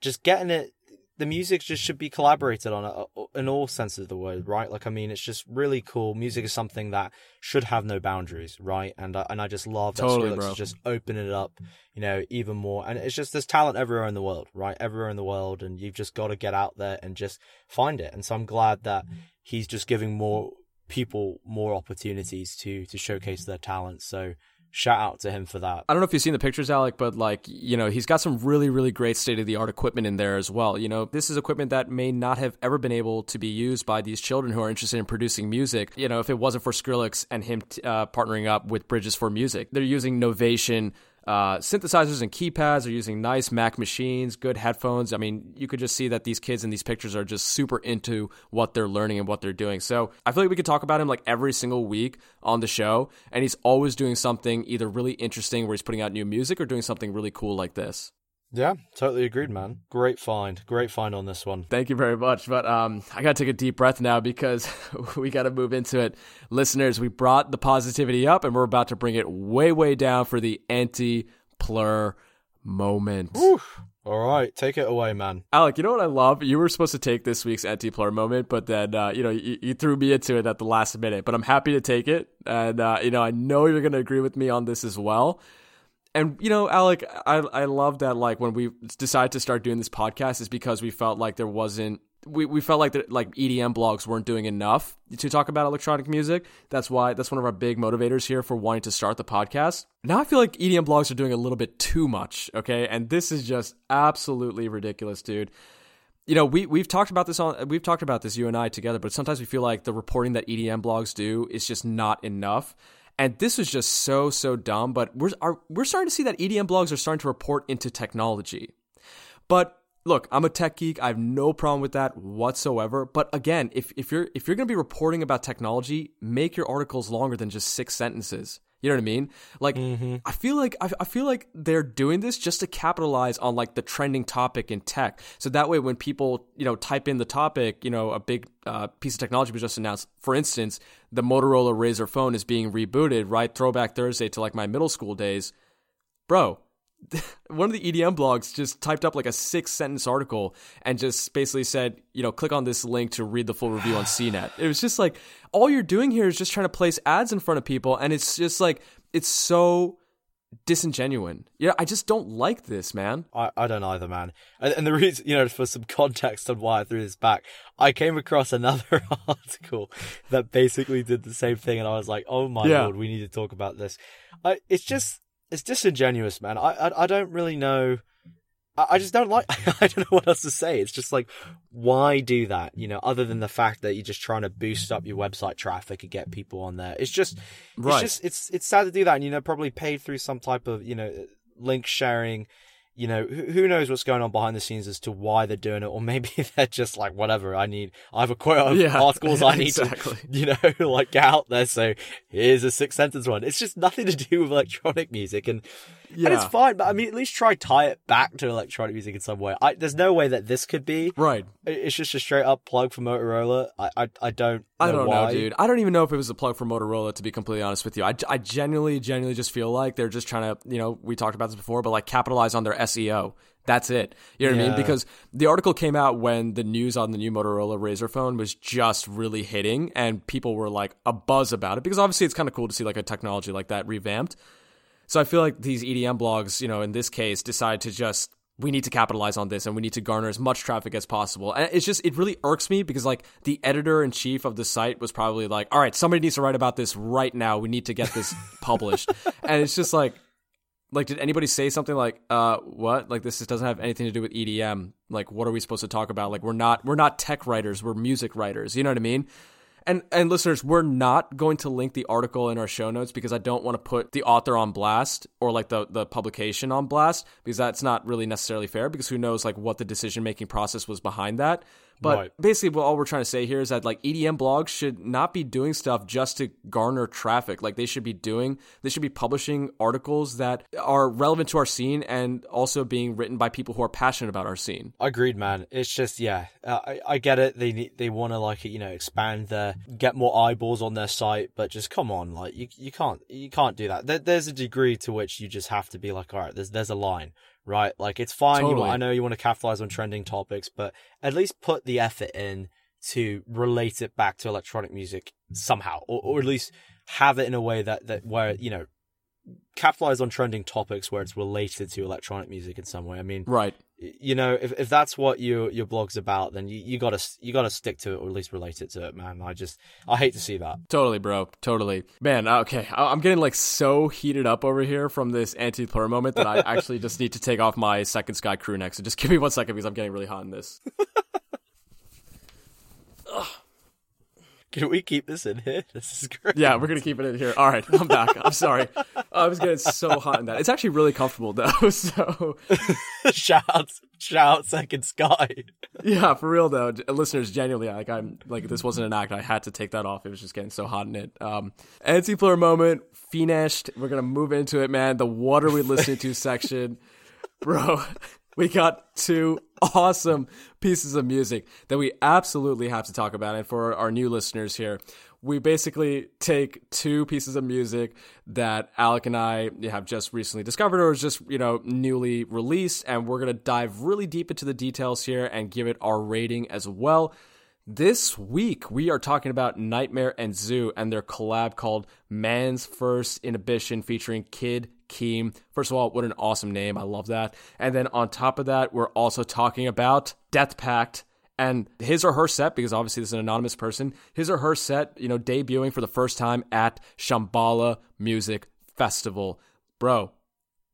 just getting it the music just should be collaborated on uh, in all senses of the word, right? Like, I mean, it's just really cool. Music is something that should have no boundaries, right? And uh, and I just love that Totally, Skrillex bro. is just opening it up, you know, even more. And it's just there's talent everywhere in the world, right? Everywhere in the world, and you've just got to get out there and just find it. And so I'm glad that he's just giving more people more opportunities to to showcase their talent. So shout out to him for that. I don't know if you've seen the pictures, Alec, but like, you know, he's got some really, really great state of the art equipment in there as well. You know, this is equipment that may not have ever been able to be used by these children who are interested in producing music. You know, if it wasn't for Skrillex and him uh, partnering up with Bridges for Music, they're using Novation. Uh, synthesizers and keypads are using nice Mac machines, good headphones. I mean, you could just see that these kids in these pictures are just super into what they're learning and what they're doing. So I feel like we could talk about him like every single week on the show, and he's always doing something either really interesting where he's putting out new music or doing something really cool like this. Yeah, totally agreed, man. Great find, great find on this one. Thank you very much. But um, I got to take a deep breath now because we got to move into it. Listeners, we brought the positivity up and we're about to bring it way, way down for the anti plur moment. All right, take it away, man. Alec, you know what I love? You were supposed to take this week's anti plur moment, but then, uh, you know, you, you, threw me into it at the last minute. But I'm happy to take it. And, uh, you know, I know you're going to agree with me on this as well and you know alec i i love that like when we decided to start doing this podcast is because we felt like there wasn't we, we felt like that like edm blogs weren't doing enough to talk about electronic music. That's why that's one of our big motivators here for wanting to start the podcast. Now i feel like edm blogs are doing a little bit too much okay? And this is just absolutely ridiculous dude. You know, we we've talked about this on we've talked about this you and I together, but sometimes we feel like the reporting that EDM blogs do is just not enough. And this was just so so dumb, but we're are, we're starting to see that EDM blogs are starting to report into technology. But look, I'm a tech geek. I have no problem with that whatsoever. But again, if if you're if you're going to be reporting about technology, make your articles longer than just 6 sentences. You know what I mean? Like, mm-hmm. I feel like I, I, feel like they're doing this just to capitalize on like the trending topic in tech. So that way, when people you know type in the topic, you know, a big uh, piece of technology was just announced. For instance, the Motorola Razr phone is being rebooted. Right, Throwback Thursday to like my middle school days, bro. one of the EDM blogs just typed up like a six sentence article and just basically said, you know, click on this link to read the full review on CNET. It was just like, all you're doing here is just trying to place ads in front of people. And it's just like, it's so disingenuous. Yeah, I just don't like this, man. I, I don't either, man. And, and the reason, you know, for some context on why I threw this back, I came across another article that basically did the same thing. And I was like, oh my Yeah. lord, we need to talk about this. I, it's just, it's disingenuous, man. I, I, I don't really know. I, I just don't like. I don't know what else to say. It's just like, why do that? You know, other than the fact that you're just trying to boost up your website traffic and get people on there. It's just, Right. it's just, it's it's sad to do that. And you know, probably paid through some type of you know link sharing. You know, who, who knows what's going on behind the scenes as to why they're doing it, or maybe they're just like, whatever. I need, I have a quote of Yeah, articles I need exactly. to, you know, like get out there. So here's a six sentence one. It's just nothing to do with electronic music, and and it's fine. But I mean, at least try tie it back to electronic music in some way. I, there's no way that this could be. Right. It's just a straight up plug for Motorola. I I, I don't. Know I don't why. know, dude. I don't even know if it was a plug for Motorola, to be completely honest with you. I, I genuinely, genuinely just feel like they're just trying to, you know, we talked about this before, but like capitalize on their SEO. That's it. You know what I mean? Because the article came out when the news on the new Motorola Razr phone was just really hitting, and people were like a buzz about it because obviously it's kind of cool to see like a technology like that revamped. So I feel like these EDM blogs, you know, in this case, decide to just we need to capitalize on this and we need to garner as much traffic as possible. And it's just it really irks me because like the editor in chief of the site was probably like, "All right, somebody needs to write about this right now. We need to get this published." and it's just like like did anybody say something like uh what like this doesn't have anything to do with EDM like what are we supposed to talk about like we're not we're not tech writers we're music writers you know what I mean and and listeners we're not going to link the article in our show notes because I don't want to put the author on blast or like the the publication on blast because that's not really necessarily fair because who knows like what the decision making process was behind that but Right. basically what all we're trying to say here is that like EDM blogs should not be doing stuff just to garner traffic. Like they should be doing they should be publishing articles that are relevant to our scene and also being written by people who are passionate about our scene. Agreed, man. It's just yeah, uh, I I get it. They they want to like you know expand their get more eyeballs on their site, but just come on, like you you can't you can't do that. There, there's a degree to which you just have to be like, all right, there's there's a line, right? Like it's fine. Totally. want, I know you want to capitalize on trending topics, but at least put the effort in to relate it back to electronic music somehow, or, or at least have it in a way that, that where, you know, capitalize on trending topics where it's related to electronic music in some way. I mean, Right. You know, if, if that's what your your blog's about, then you, you gotta you gotta stick to it or at least relate it to it, man. I just I hate to see that. Totally, bro. Totally. Man, uh, okay. I- I'm getting like so heated up over here from this anti plur moment that I actually just need to take off my second sky crew neck. So just give me one second because I'm getting really hot in this. Can we keep this in here? This is great. Yeah, we're gonna keep it in here. All right, I'm back. I'm sorry. I was getting so hot in that. It's actually really comfortable though. So shout out, shout out, second sky. yeah, for real though, listeners, genuinely, like I'm like this wasn't an act. I had to take that off. It was just getting so hot in it. Um, anti plur moment finished. We're gonna move into it, man. The what are we listening to section, bro. We got two awesome pieces of music that we absolutely have to talk about. And for our new listeners here, we basically take two pieces of music that Alec and I have just recently discovered or is just, you know, newly released. And we're going to dive really deep into the details here and give it our rating as well. This week, we are talking about NGHTMRE and ZHU and their collab called Man's First Inhibition featuring Kid Keem. First of all, what an awesome name. I love that. And then on top of that, we're also talking about Death Pact and his or her set, because obviously this is an anonymous person, his or her set, you know, debuting for the first time at Shambhala Music Festival. Bro,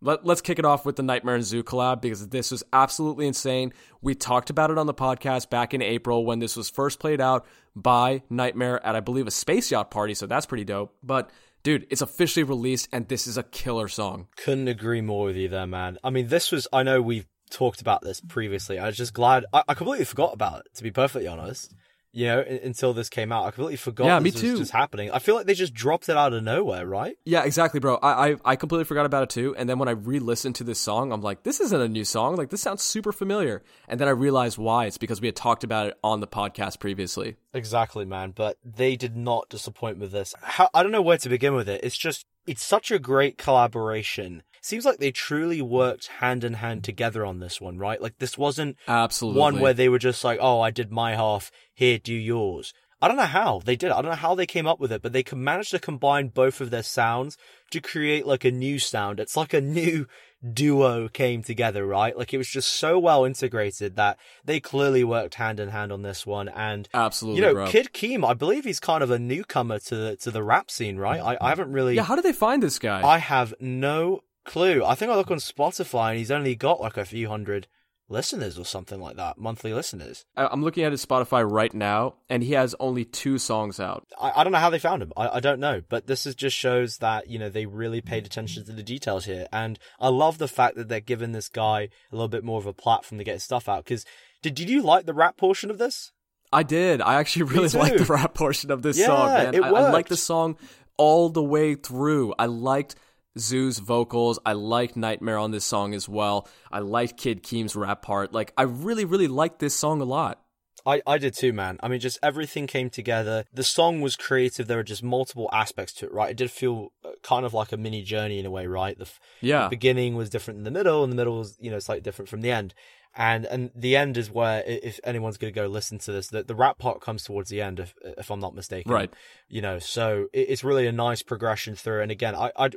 let, let's kick it off with the NGHTMRE and ZHU collab because this was absolutely insane. We talked about it on the podcast back in April when this was first played out by NGHTMRE at, I believe, a space yacht party, so that's pretty dope. But dude, it's officially released and this is a killer song. Couldn't agree more with you there, man. I mean, this was. I know we've talked about this previously. I was just glad. I, I completely forgot about it. To be perfectly honest, you know, until this came out, I completely forgot. Yeah, this me was too. Just happening. I feel like they just dropped it out of nowhere, right? Yeah, exactly, bro. I, I I completely forgot about it too. And then when I re-listened to this song, I'm like, this isn't a new song. Like this sounds super familiar. And then I realized why. It's because we had talked about it on the podcast previously. Exactly, man. But they did not disappoint with this. How, I don't know where to begin with it. It's just, it's such a great collaboration. Seems like they truly worked hand in hand together on this one, right? Like this wasn't Absolutely. one where they were just like, oh, I did my half, here, do yours. I don't know how they did it. I don't know how they came up with it, but they can manage to combine both of their sounds to create like a new sound. It's like a new duo came together, right? Like it was just so well integrated that they clearly worked hand in hand on this one. And Absolutely, you know, bro. Kid Keem, I believe he's kind of a newcomer to the to the rap scene, right? I, I haven't really yeah, how did they find this guy? I have no clue. I think I look on Spotify and he's only got like a few hundred listeners or something like that, monthly listeners. I'm looking at his Spotify right now, and he has only two songs out. I, I don't know how they found him. I, I don't know, but this is just shows that you know they really paid attention to the details here, and I love the fact that they're giving this guy a little bit more of a platform to get his stuff out. Because did did you like the rap portion of this? I did. I actually really liked the rap portion of this Yeah, song, man. it I, I liked the song all the way through. I liked ZHU's vocals. I like NGHTMRE on this song as well. I like Kid Keem's rap part. Like, I really, really liked this song a lot. I, I did too, man. I mean, just everything came together. The song was creative. There were just multiple aspects to it, right? It did feel uh, kind of like a mini journey in a way, right? The, Yeah. the beginning was different than the middle, and the middle was, you know, slightly different from the end. And and the end is where, if anyone's going to go listen to this, the, the rap part comes towards the end, if if I'm not mistaken. Right. You know, so it, it's really a nice progression through. And again, I I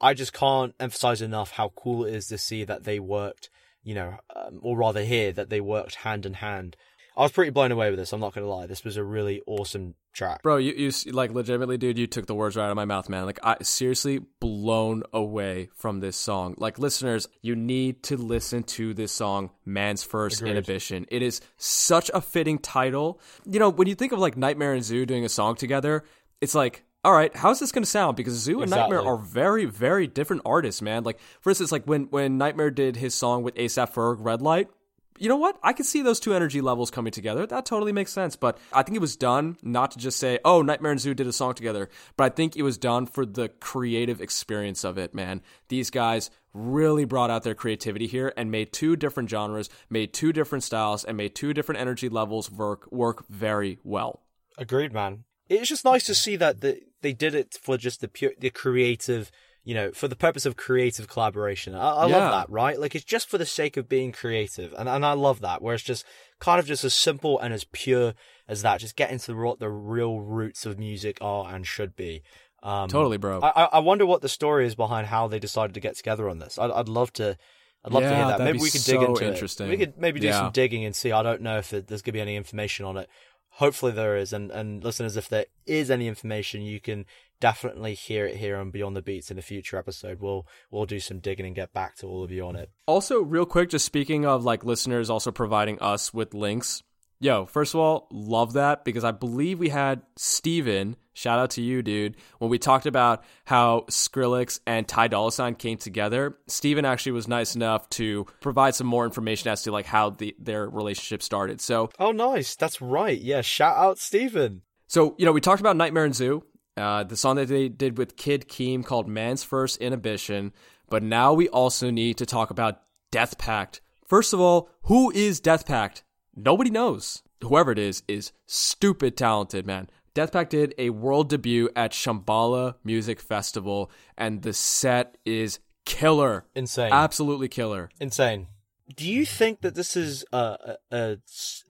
I just can't emphasize enough how cool it is to see that they worked, you know, um, or rather hear that they worked hand in hand. I was pretty blown away with this. I'm not gonna lie. This was a really awesome track. Bro, you, you like legitimately, dude. You took the words right out of my mouth, man. Like, I seriously blown away from this song. Like, listeners, you need to listen to this song, "Man's First Agreed. Inhibition." It is such a fitting title. You know, when you think of like NGHTMRE and ZHU doing a song together, it's like. All right, how's this going to sound? Because ZHU and NGHTMRE are very, very different artists, man. Like, for instance, like when when NGHTMRE did his song with ASAP Ferg, Red Light, you know what? I could see those two energy levels coming together. That totally makes sense. But I think it was done not to just say, oh, NGHTMRE and ZHU did a song together, but I think it was done for the creative experience of it, man. These guys really brought out their creativity here and made two different genres, made two different styles, and made two different energy levels work work very well. Agreed, man. It's just nice to see that the, they did it for just the pure, the creative, you know, for the purpose of creative collaboration. I, I Yeah. love that, right? Like it's just for the sake of being creative, and and I love that. Where it's just kind of just as simple and as pure as that. Just get into what the real roots of music are and should be. Um, Totally, bro. I, I- wonder what the story is behind how they decided to get together on this. I'd, I'd love to. I'd love to hear that. Maybe we could dig into interesting. it. We could maybe do Yeah. some digging and see. I don't know if it, there's going to be any information on it. Hopefully there is. And and listeners, if there is any information, you can definitely hear it here on Beyond the Beats in a future episode. We'll we'll do some digging and get back to all of you on it. Also, real quick, just speaking of like listeners also providing us with links. Yo, first of all, love that because I believe we had Steven, shout out to you, dude, when we talked about how Skrillex and Ty Dolla Sign came together. Steven actually was nice enough to provide some more information as to like how the, their relationship started. So, Oh, nice. That's right. Yeah. Shout out, Stephen. so you know, we talked about NGHTMRE and ZHU, uh, the song that they did with Kid Keem called "Man's First Inhibition," but now we also need to talk about Death Pact. First of all, who is Death Pact? Nobody knows. Whoever it is is stupid talented, man. Death Pact did a world debut at Shambhala Music Festival, and the set is killer. Insane. Absolutely killer. Insane. Do you think that this is a, a, a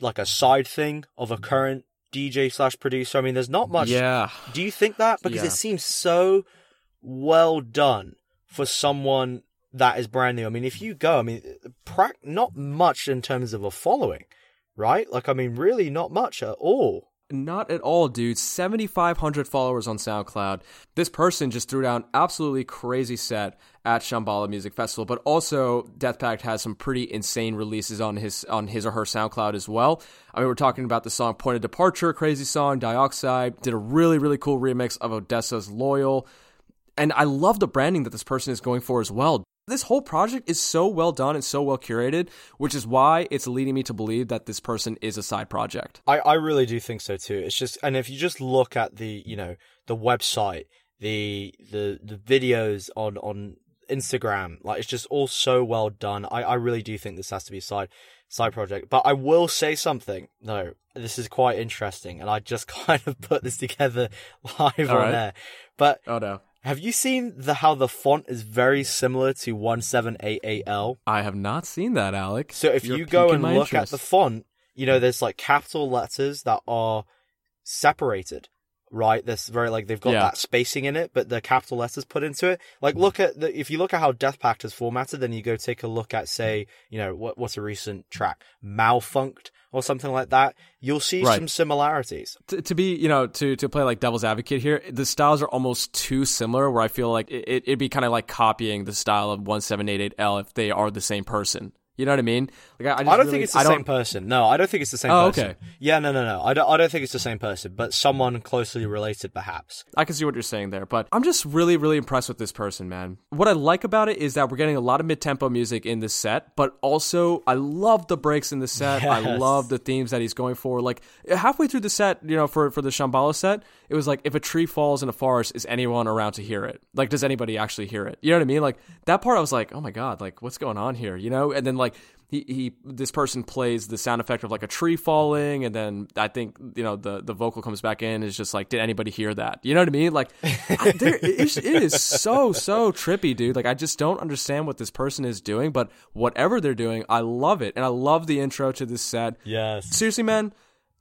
like a side thing of a current DJ slash producer? I mean, there's not much. Yeah. Do you think that? Because Yeah. it seems so well done for someone that is brand new. I mean, if you go, I mean, prac- not much in terms of a following, right? Like, I mean, really not much at all. Not at all, dude. 7,500 followers on SoundCloud. This person just threw down absolutely crazy set at Shambhala Music Festival, but also Death Pact has some pretty insane releases on his on his or her SoundCloud as well. I mean, we're talking about the song Point of Departure, crazy song, Dioxide, did a really, really cool remix of ODESZA's Loyal. And I love the branding that this person is going for as well. This whole project is so well done and so well curated, which is why it's leading me to believe that this person is a side project. I, I really do think so too. It's just, and if you just look at the, you know, the website, the the the videos on on Instagram, like it's just all so well done. I I really do think this has to be a side side project. But I will say something. No, this is quite interesting, and I just kind of put this together live All on right. there. But Oh no. Have you seen the how the font is very similar to one seven eight eight L? I have not seen that, Alec. So if You're you go and look at the font, you know, there's like capital letters that are separated, right? There's very like they've got Yeah. that spacing in it, but the capital letters put into it. Like look at the if you look at how Death Pact is formatted, then you go take a look at say, you know, what what's a recent track, Malfunked or something like that. You'll see Right. some similarities. to, to be, you know, to to play like devil's advocate here, the styles are almost too similar. Where I feel like it, it'd be kind of like copying the style of one seven eight eight L if they are the same person. You know what I mean? Like I, I, just I don't really- think it's the same person. No, I don't think it's the same Oh, person. okay. Yeah, no, no, no. I don't. I don't think it's the same person, but someone closely related, perhaps. I can see what you're saying there, but I'm just really, really impressed with this person, man. What I like about it is that we're getting a lot of mid tempo music in this set, but also I love the breaks in the set. I love the themes that he's going for. Like halfway through the set, you know, for, for the Shambhala set, it was like if a tree falls in a forest, is anyone around to hear it? Like, does anybody actually hear it? You know what I mean? Like that part, I was like, oh my god, like what's going on here? You know? And then like he, he this person plays the sound effect of like a tree falling and then i think you know the the vocal comes back in is just like did anybody hear that? You know what i mean? Like I, there, it, it is so so trippy dude. Like i just don't understand what this person is doing but whatever they're doing i love it. And i love the intro to this set. Yes. seriously man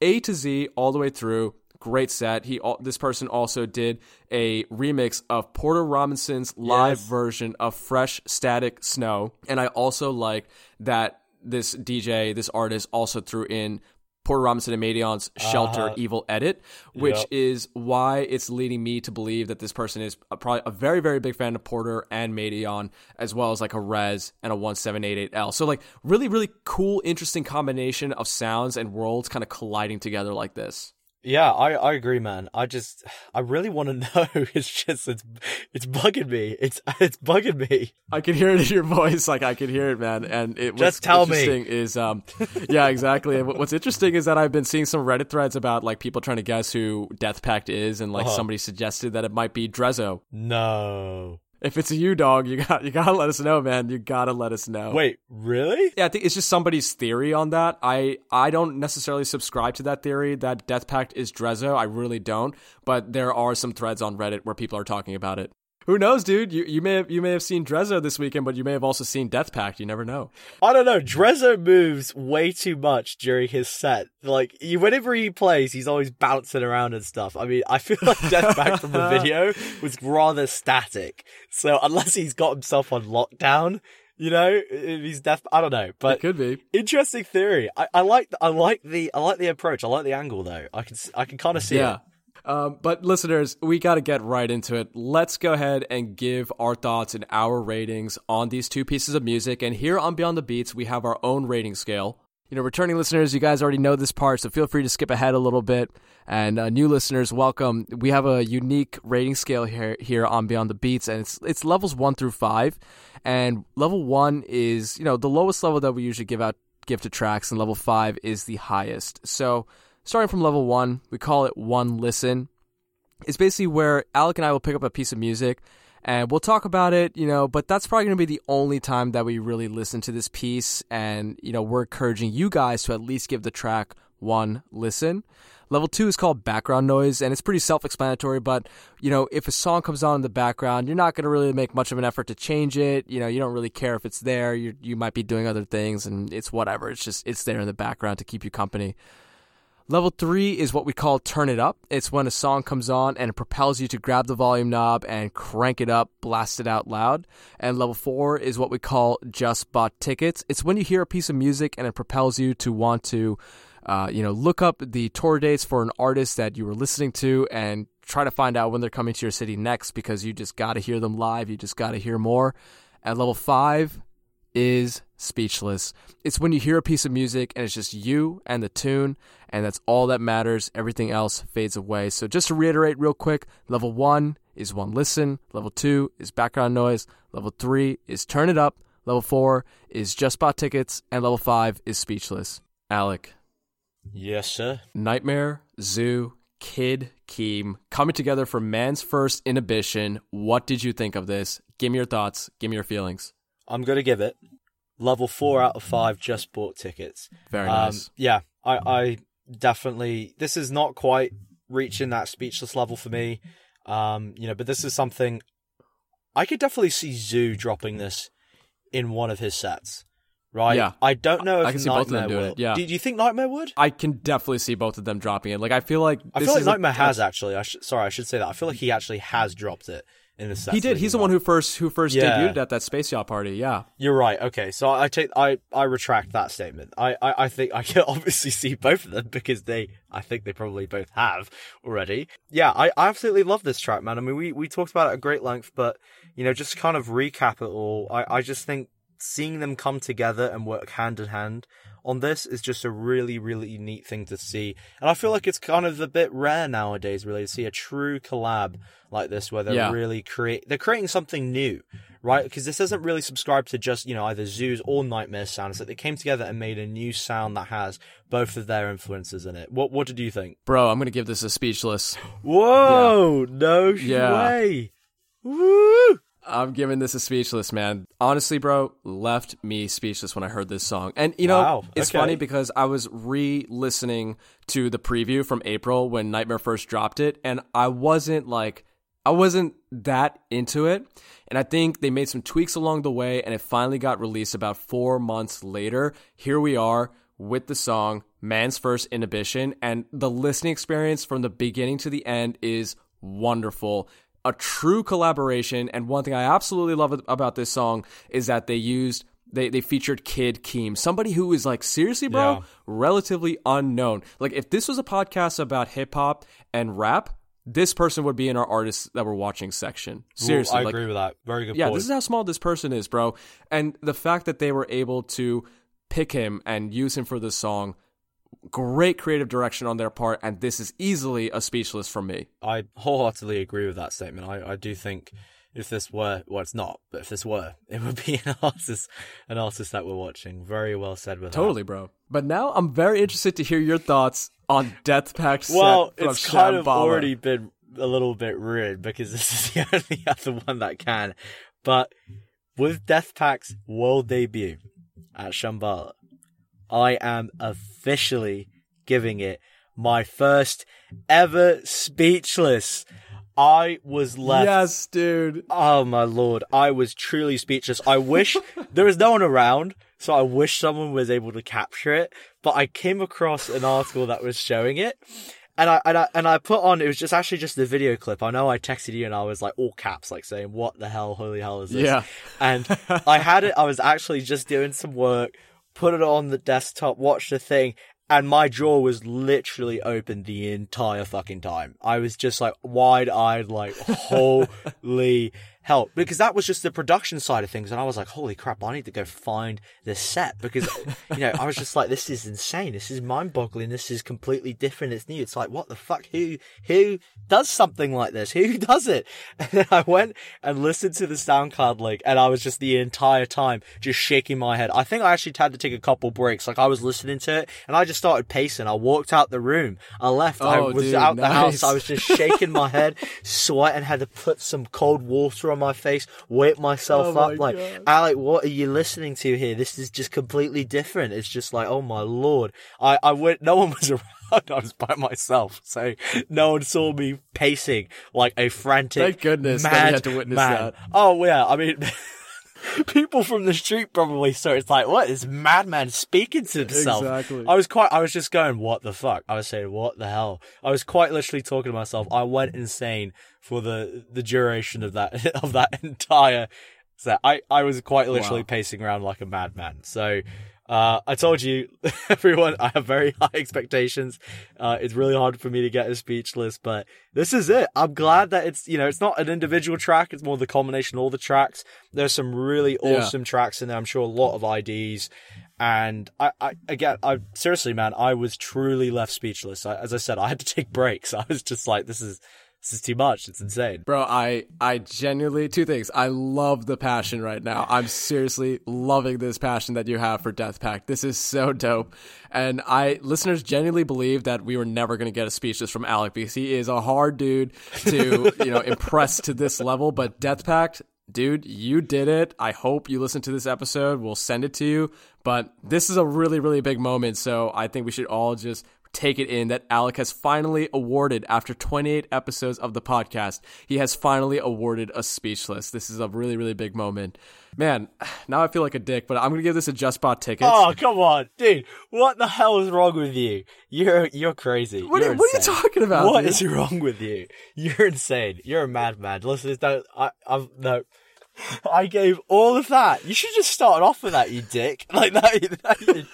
a to z all the way through great set he this person also did a remix of porter robinson's live Yes. version of fresh static snow and i also like that this dj this artist also threw in Porter Robinson and Madeon's Shelter Evil Edit, which Uh-huh. Yep. is why it's leading me to believe that this person is probably a very, very big fan of Porter and Madion, as well as like a REZZ and a 1788L. So, like, really, really cool, interesting combination of sounds and worlds kind of colliding together like this. Yeah, I, I agree, man. I just I really want to know. It's just it's it's bugging me. It's it's bugging me. I can hear it in your voice, like I can hear it, man. And it Just tell me. interesting is, um, yeah, exactly. And what's interesting is that I've been seeing some Reddit threads about like people trying to guess who Death Pact is, and like Uh-huh. somebody suggested that it might be Drezo. No. If it's a you dog, you got you gotta let us know, man. You gotta let us know. Wait, really? Yeah, I think it's just somebody's theory on that. I I don't necessarily subscribe to that theory that Death Pact is Drezo. I really don't. But there are some threads on Reddit where people are talking about it. Who knows, dude? You you may have you may have seen Drezo this weekend, but you may have also seen Death Pact. You never know. I don't know. Drezo moves way too much during his set. Like you, whenever he plays, he's always bouncing around and stuff. I mean, I feel like Death Pact from the video was rather static. So unless he's got himself on lockdown, you know, he's deaf, I don't know. But it could be interesting theory. I, I like I like the I like the approach. I like the angle though. I can I can kind of see yeah. it. Um, but listeners, we got to get right into it. Let's go ahead and give our thoughts and our ratings on these two pieces of music. And here on Beyond the Beats, we have our own rating scale. You know, returning listeners, you guys already know this part, so feel free to skip ahead a little bit. And uh, new listeners, welcome. We have a unique rating scale here here on Beyond the Beats, and it's it's levels one through five. And level one is you know the lowest level that we usually give out give to tracks, and level five is the highest. So starting from level one, we call it one listen. It's basically where Alec and I will pick up a piece of music and we'll talk about it, you know, but that's probably going to be the only time that we really listen to this piece. And, you know, we're encouraging you guys to at least give the track one listen. Level two is called background noise, and it's pretty self explanatory. But, you know, if a song comes on in the background, you're not going to really make much of an effort to change it. You know, you don't really care if it's there. You, you might be doing other things, and it's whatever. It's just, it's there in the background to keep you company. Level three is what we call turn it up. It's when a song comes on and it propels you to grab the volume knob and crank it up, blast it out loud. And level four is what we call just bought tickets. It's when you hear a piece of music and it propels you to want to, uh, you know, look up the tour dates for an artist that you were listening to and try to find out when they're coming to your city next because you just got to hear them live. You just got to hear more. At level five is speechless. It's when you hear a piece of music and it's just you and the tune, and that's all that matters. Everything else fades away. So, just to reiterate real quick level one is one listen, level two is background noise, level three is turn it up, level four is just bought tickets, and level five is speechless. Alec. Yes, sir. NGHTMRE, ZHU, Kid, Keem coming together for Man's First Inhibition. What did you think of this? Give me your thoughts. Give me your feelings. I'm going to give it level four out of five. Just bought tickets. Very Um, nice. yeah, I, I definitely. This is not quite reaching that speechless level for me. Um, you know, but this is something I could definitely see ZHU dropping this in one of his sets. Right? Yeah. I don't know if I can see both of them NGHTMRE doing will. it, yeah. Do, you think NGHTMRE would? I can definitely see both of them dropping it. Like I feel like I feel like is a- NGHTMRE has actually. I sh- sorry, I should say that. I feel like he actually has dropped it in the. He did. He's the one who first who first Yeah. debuted at that space yacht party. Yeah. You're right. Okay, so I take I I retract that statement. I, I I think I can obviously see both of them because they I think they probably both have already. Yeah, I, I absolutely love this track, man. I mean, we we talked about it at great length, but you know, just kind of recap it all. I I just think seeing them come together and work hand in hand on this is just a really really neat thing to see, and I feel like it's kind of a bit rare nowadays, really, to see a true collab like this where they're Yeah. really create they're creating something new right? Because this doesn't really subscribe to just, you know, either ZHU's or NGHTMRE sound. It's like they came together and made a new sound that has both of their influences in it. What What did you think? Bro, I'm gonna give this a speechless. Whoa! No Yeah. way! Woo! I'm giving this a speechless, man. Honestly, bro, left me speechless when I heard this song. And you know, Wow, it's okay. funny because I was re-listening to the preview from April when NGHTMRE first dropped it, and I wasn't like I wasn't that into it. And I think they made some tweaks along the way, and it finally got released about four months later. Here we are with the song Man's First Inhibition, and the listening experience from the beginning to the end is wonderful. A true collaboration, and one thing I absolutely love about this song is that they used they they featured Kid Keem, somebody who is like seriously, bro, Yeah. relatively unknown. Like if this was a podcast about hip hop and rap, this person would be in our artists that we're watching section. Seriously, I like agree with that. Very good yeah, point. this is how small this person is, bro. And the fact that they were able to pick him and use him for this song, great creative direction on their part, and this is easily a speechless from me. I wholeheartedly agree with that statement. I, I do think if this were, well, it's not, but if this were, it would be an artist, an artist that we're watching. Very well said with that. Totally, bro. But now I'm very interested to hear your thoughts on Death Pact. Well, it's kind of already been a little bit ruined because this is the only other one that can. But with Death Pact's world debut at Shambhala, I am officially giving it my first ever speechless. I was left. Yes, dude. Oh my lord, I was truly speechless. I wish there was no one around, so I wish someone was able to capture it. But I came across an article that was showing it, and I and I and I put on. It was just actually just the video clip. I know I texted you, and I was like all caps, like saying, "What the hell, holy hell is this?" Yeah. And I had it. I was actually just doing some work, put it on the desktop, watched the thing, and my jaw was literally open the entire fucking time. I was just like wide eyed, like holy hell, because that was just the production side of things, and I was like, holy crap, I need to go find the set because you know I was just like, this is insane, this is mind boggling, this is completely different, it's new. It's like, what the fuck? Who who does something like this? Who does it? And then I went and listened to the sound card link, and I was just the entire time just shaking my head. I think I actually had to take a couple breaks. Like I was listening to it, and I just started pacing. I walked out the room. I left. I Oh, was dude, out the house. I was just shaking my head, sweating. Had to put some cold water on my face, wake myself Oh up. my Like, God. Alec, what are you listening to here? This is just completely different. It's just like, oh my lord. I I went. No one was around. I was by myself, so no one saw me pacing like a frantic. Thank goodness that mad had to witness man. that. Oh yeah, I mean. People from the street probably saw it. It's like, what is madman speaking to himself? Exactly. I was quite, I was just going, what the fuck? I was saying, what the hell? I was quite literally talking to myself. I went insane for the, the duration of that, of that entire set. I, I was quite literally Wow. pacing around like a madman. So, uh, I told you, everyone, I have very high expectations. Uh, it's really hard for me to get a speechless, but this is it. I'm glad that it's, you know, it's not an individual track. It's more the combination of all the tracks. There's some really Yeah. awesome tracks in there. I'm sure a lot of IDs. And I, I, again, I seriously, man, I was truly left speechless. I, as I said, I had to take breaks. I was just like, this is, this is too much. It's insane. Bro, I I genuinely two things. I love the passion right now. I'm seriously loving this passion that you have for Death Pact. This is so dope. And I listeners genuinely believe that we were never going to get a speechless from Alec because he is a hard dude to, you know, impress to this level, but Death Pact Dude, you did it. I hope you listen to this episode. We'll send it to you. But this is a really, really big moment. So I think we should all just take it in that Alec has finally awarded, after 28 episodes of the podcast, he has finally awarded a speechless. This is a really, really big moment. Man, now I feel like a dick, but I'm going to give this a Just Bought ticket. Oh, come on, dude. What the hell is wrong with you? You're, you're crazy. What are- you're what are you talking about, What dude? is wrong with you? You're insane. You're a madman. Listen, no, I, I'm, no. I gave all of that. You should just start off with that, you dick. Like that. that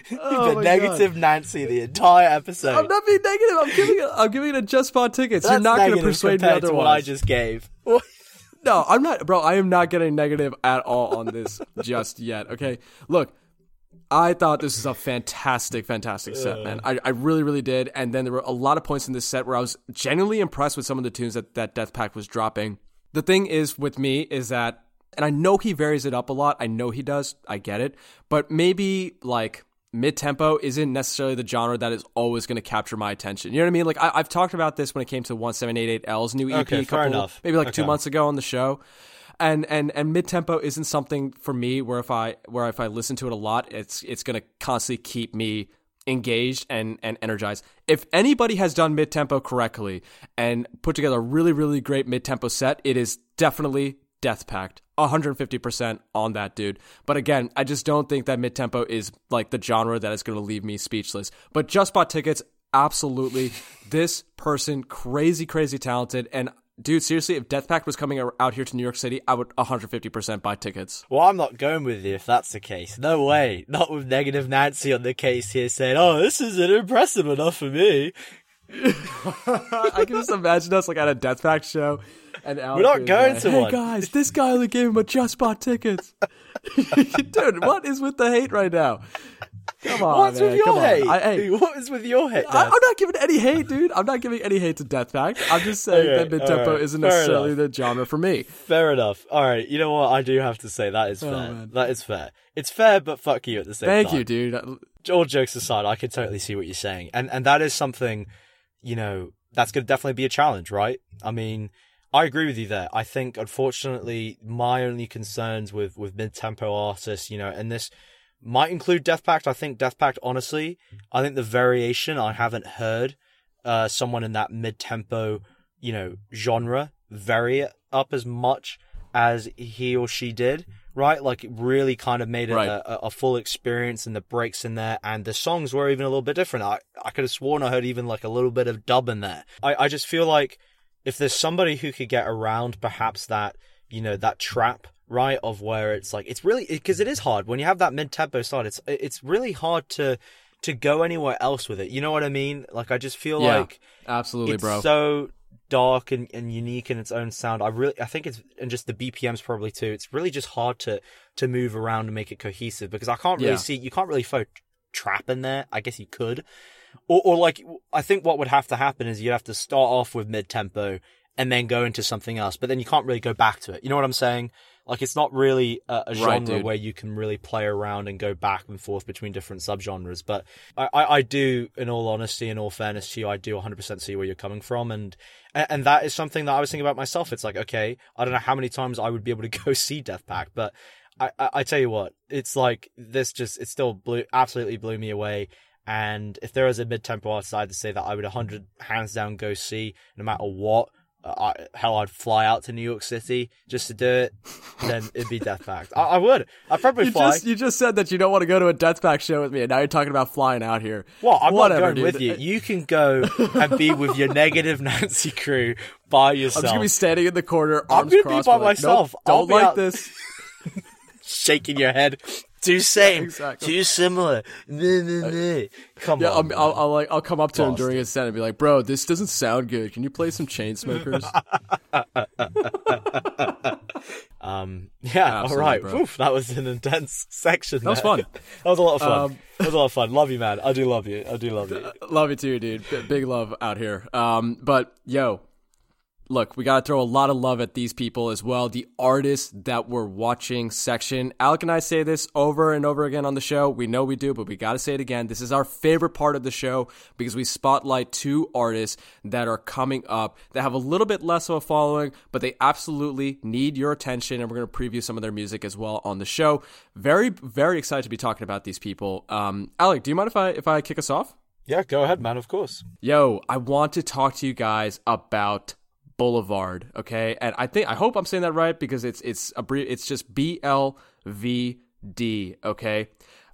Oh the negative Nancy the entire episode. I'm not being negative. I'm giving it. I'm giving it a Just Bought Tickets. You're not going to persuade me otherwise. what I just gave. No, I'm not, bro. I am not getting negative at all on this just yet. Okay, look, I thought this was a fantastic, fantastic set, man. I, I really, really did. And then there were a lot of points in this set where I was genuinely impressed with some of the tunes that that Death Pact was dropping. The thing is with me is that, and I know he varies it up a lot. I know he does. I get it, but maybe like mid tempo isn't necessarily the genre that is always going to capture my attention. You know what I mean? Like I, I've talked about this when it came to 1788L's new EP Okay, a couple, enough. maybe like two months ago on the show. And and and mid tempo isn't something for me where if I where if I listen to it a lot, it's it's going to constantly keep me engaged and and energized. If anybody has done mid tempo correctly and put together a really really great mid tempo set, it is definitely Death Pact. 150% on that dude. But again, I just don't think that mid tempo is like the genre that is going to leave me speechless. But just bought tickets, absolutely. This person, crazy, crazy talented. And dude, seriously, if Death Pact was coming out here to New York City, I would 150% buy tickets. Well, I'm not going with you if that's the case. No way. Not with negative Nancy on the case here saying, oh, this isn't impressive enough for me. I can just imagine us like at a Death Pact show. And Alec not going like, to hey one." guys, this guy only gave him a just bought tickets. dude, what is with the hate right now? Come on, What's man. with your hate? I, hey, What is with your hate? I, i'm not giving any hate, dude. I'm not giving any hate to Death Pact. I'm just saying Okay, that mid tempo alright, isn't fair necessarily enough. the genre for me. Fair enough. All right. You know what? I do have to say that is oh, fair. Oh, man. that is fair. It's fair, but fuck you at the same Thank time. Thank you, dude. Uh, all jokes aside, I can totally see what you're saying, and and that is something, you know, that's going to definitely be a challenge, right? I mean, I agree with you there. I think, unfortunately, my only concerns with with mid tempo artists, you know, and this might include Death Pact. I think Death Pact, honestly, I think the variation I haven't heard uh, someone in that mid tempo, you know, genre vary it up as much as he or she did, right? Like it really kind of made it Right. a, a full experience and the breaks in there and the songs were even a little bit different. I, I could have sworn I heard even like a little bit of dub in there. I, I just feel like if there's somebody who could get around perhaps that, you know, that trap, right, of where it's like, it's really, because it is hard when you have that mid tempo start, it's, it's really hard to, to go anywhere else with it. You know what I mean? Like I just feel Yeah, like Absolutely, it's bro. so dark and, and unique in its own sound. I really, I think it's, and just the BPMs probably too. It's really just hard to to move around and make it cohesive because I can't really Yeah. see, you can't really throw trap in there. I guess you could, or or like I think what would have to happen is you'd have to start off with mid tempo and then go into something else, but then you can't really go back to it. You know what I'm saying? Like it's not really a, a genre Right, where you can really play around and go back and forth between different subgenres. But I, I, I do, in all honesty, in all fairness to you, I do 100% see where you're coming from, and and and that is something that I was thinking about myself. It's like, okay, I don't know how many times I would be able to go see Death Pact, but I, I, I tell you what, it's like this just it still blew absolutely blew me away. And if there was a mid tempo outside to say that I would 100 hands down go see, no matter what, uh, I, hell, I'd fly out to New York City just to do it, then it'd be Death Pact. I, I would. I'd probably you fly. just you just said that you don't want to go to a Death Pact show with me, and now you're talking about flying out here. Well, I'm Whatever, not going dude. with you. You can go and be with your negative Nancy crew by yourself. I'm just gonna be standing in the corner, I'm gonna be by like, myself. Nope, don't like out- this. shaking your head. Too same, Exactly. too similar. Nah, nah, nah. Come Yeah, on, I'll, I'll. I'll like I'll come up to him during his set and be like, "Bro, this doesn't sound good. Can you play some Chainsmokers?" Um, yeah, all Absolutely, right. bro. Oof, that was an intense section. That was there. fun. that was a lot of fun. Um, that was a lot of fun. Love you, man. I do love you. I do love you. love you too, dude. B- big love out here. Um, but yo, look, we gotta throw a lot of love at these people as well. The artists that we're watching section. Alec and I say this over and over again on the show. We know we do, but we gotta say it again. This is our favorite part of the show because we spotlight two artists that are coming up that have a little bit less of a following, but they absolutely need your attention. And we're gonna preview some of their music as well on the show. Very, very excited to be talking about these people. Um, Alec, do you mind if I if I kick us off? Yeah, go ahead, man. Of course. Yo, I want to talk to you guys about Boulevard, okay? And I think I hope I'm saying that right because it's it's a brief it's just B L V D, okay?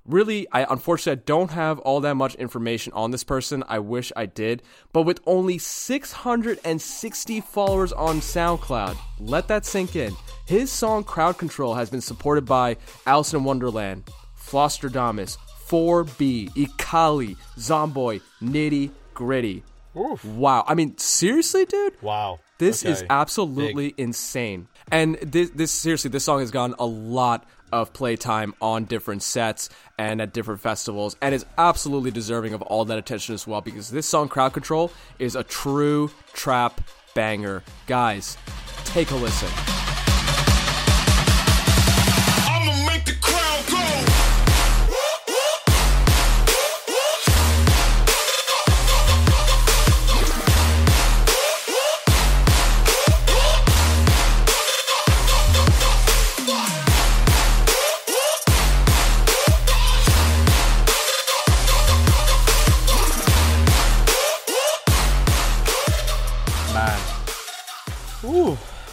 Really, I unfortunately I don't have all that much information on this person. I wish I did, but with only 660 followers on SoundCloud, let that sink in. His song Crowd Control has been supported by Alison Wonderland, Flosstradamus, 4B, Ekali, Zomboy, Nitti Gritti. Wow. I mean, seriously, dude? Wow. This is Okay. absolutely insane. And this, this seriously, this song has gotten a lot of playtime on different sets and at different festivals, and is absolutely deserving of all that attention as well. Because this song, "Crowd Control," is a true trap banger. Guys, take a listen.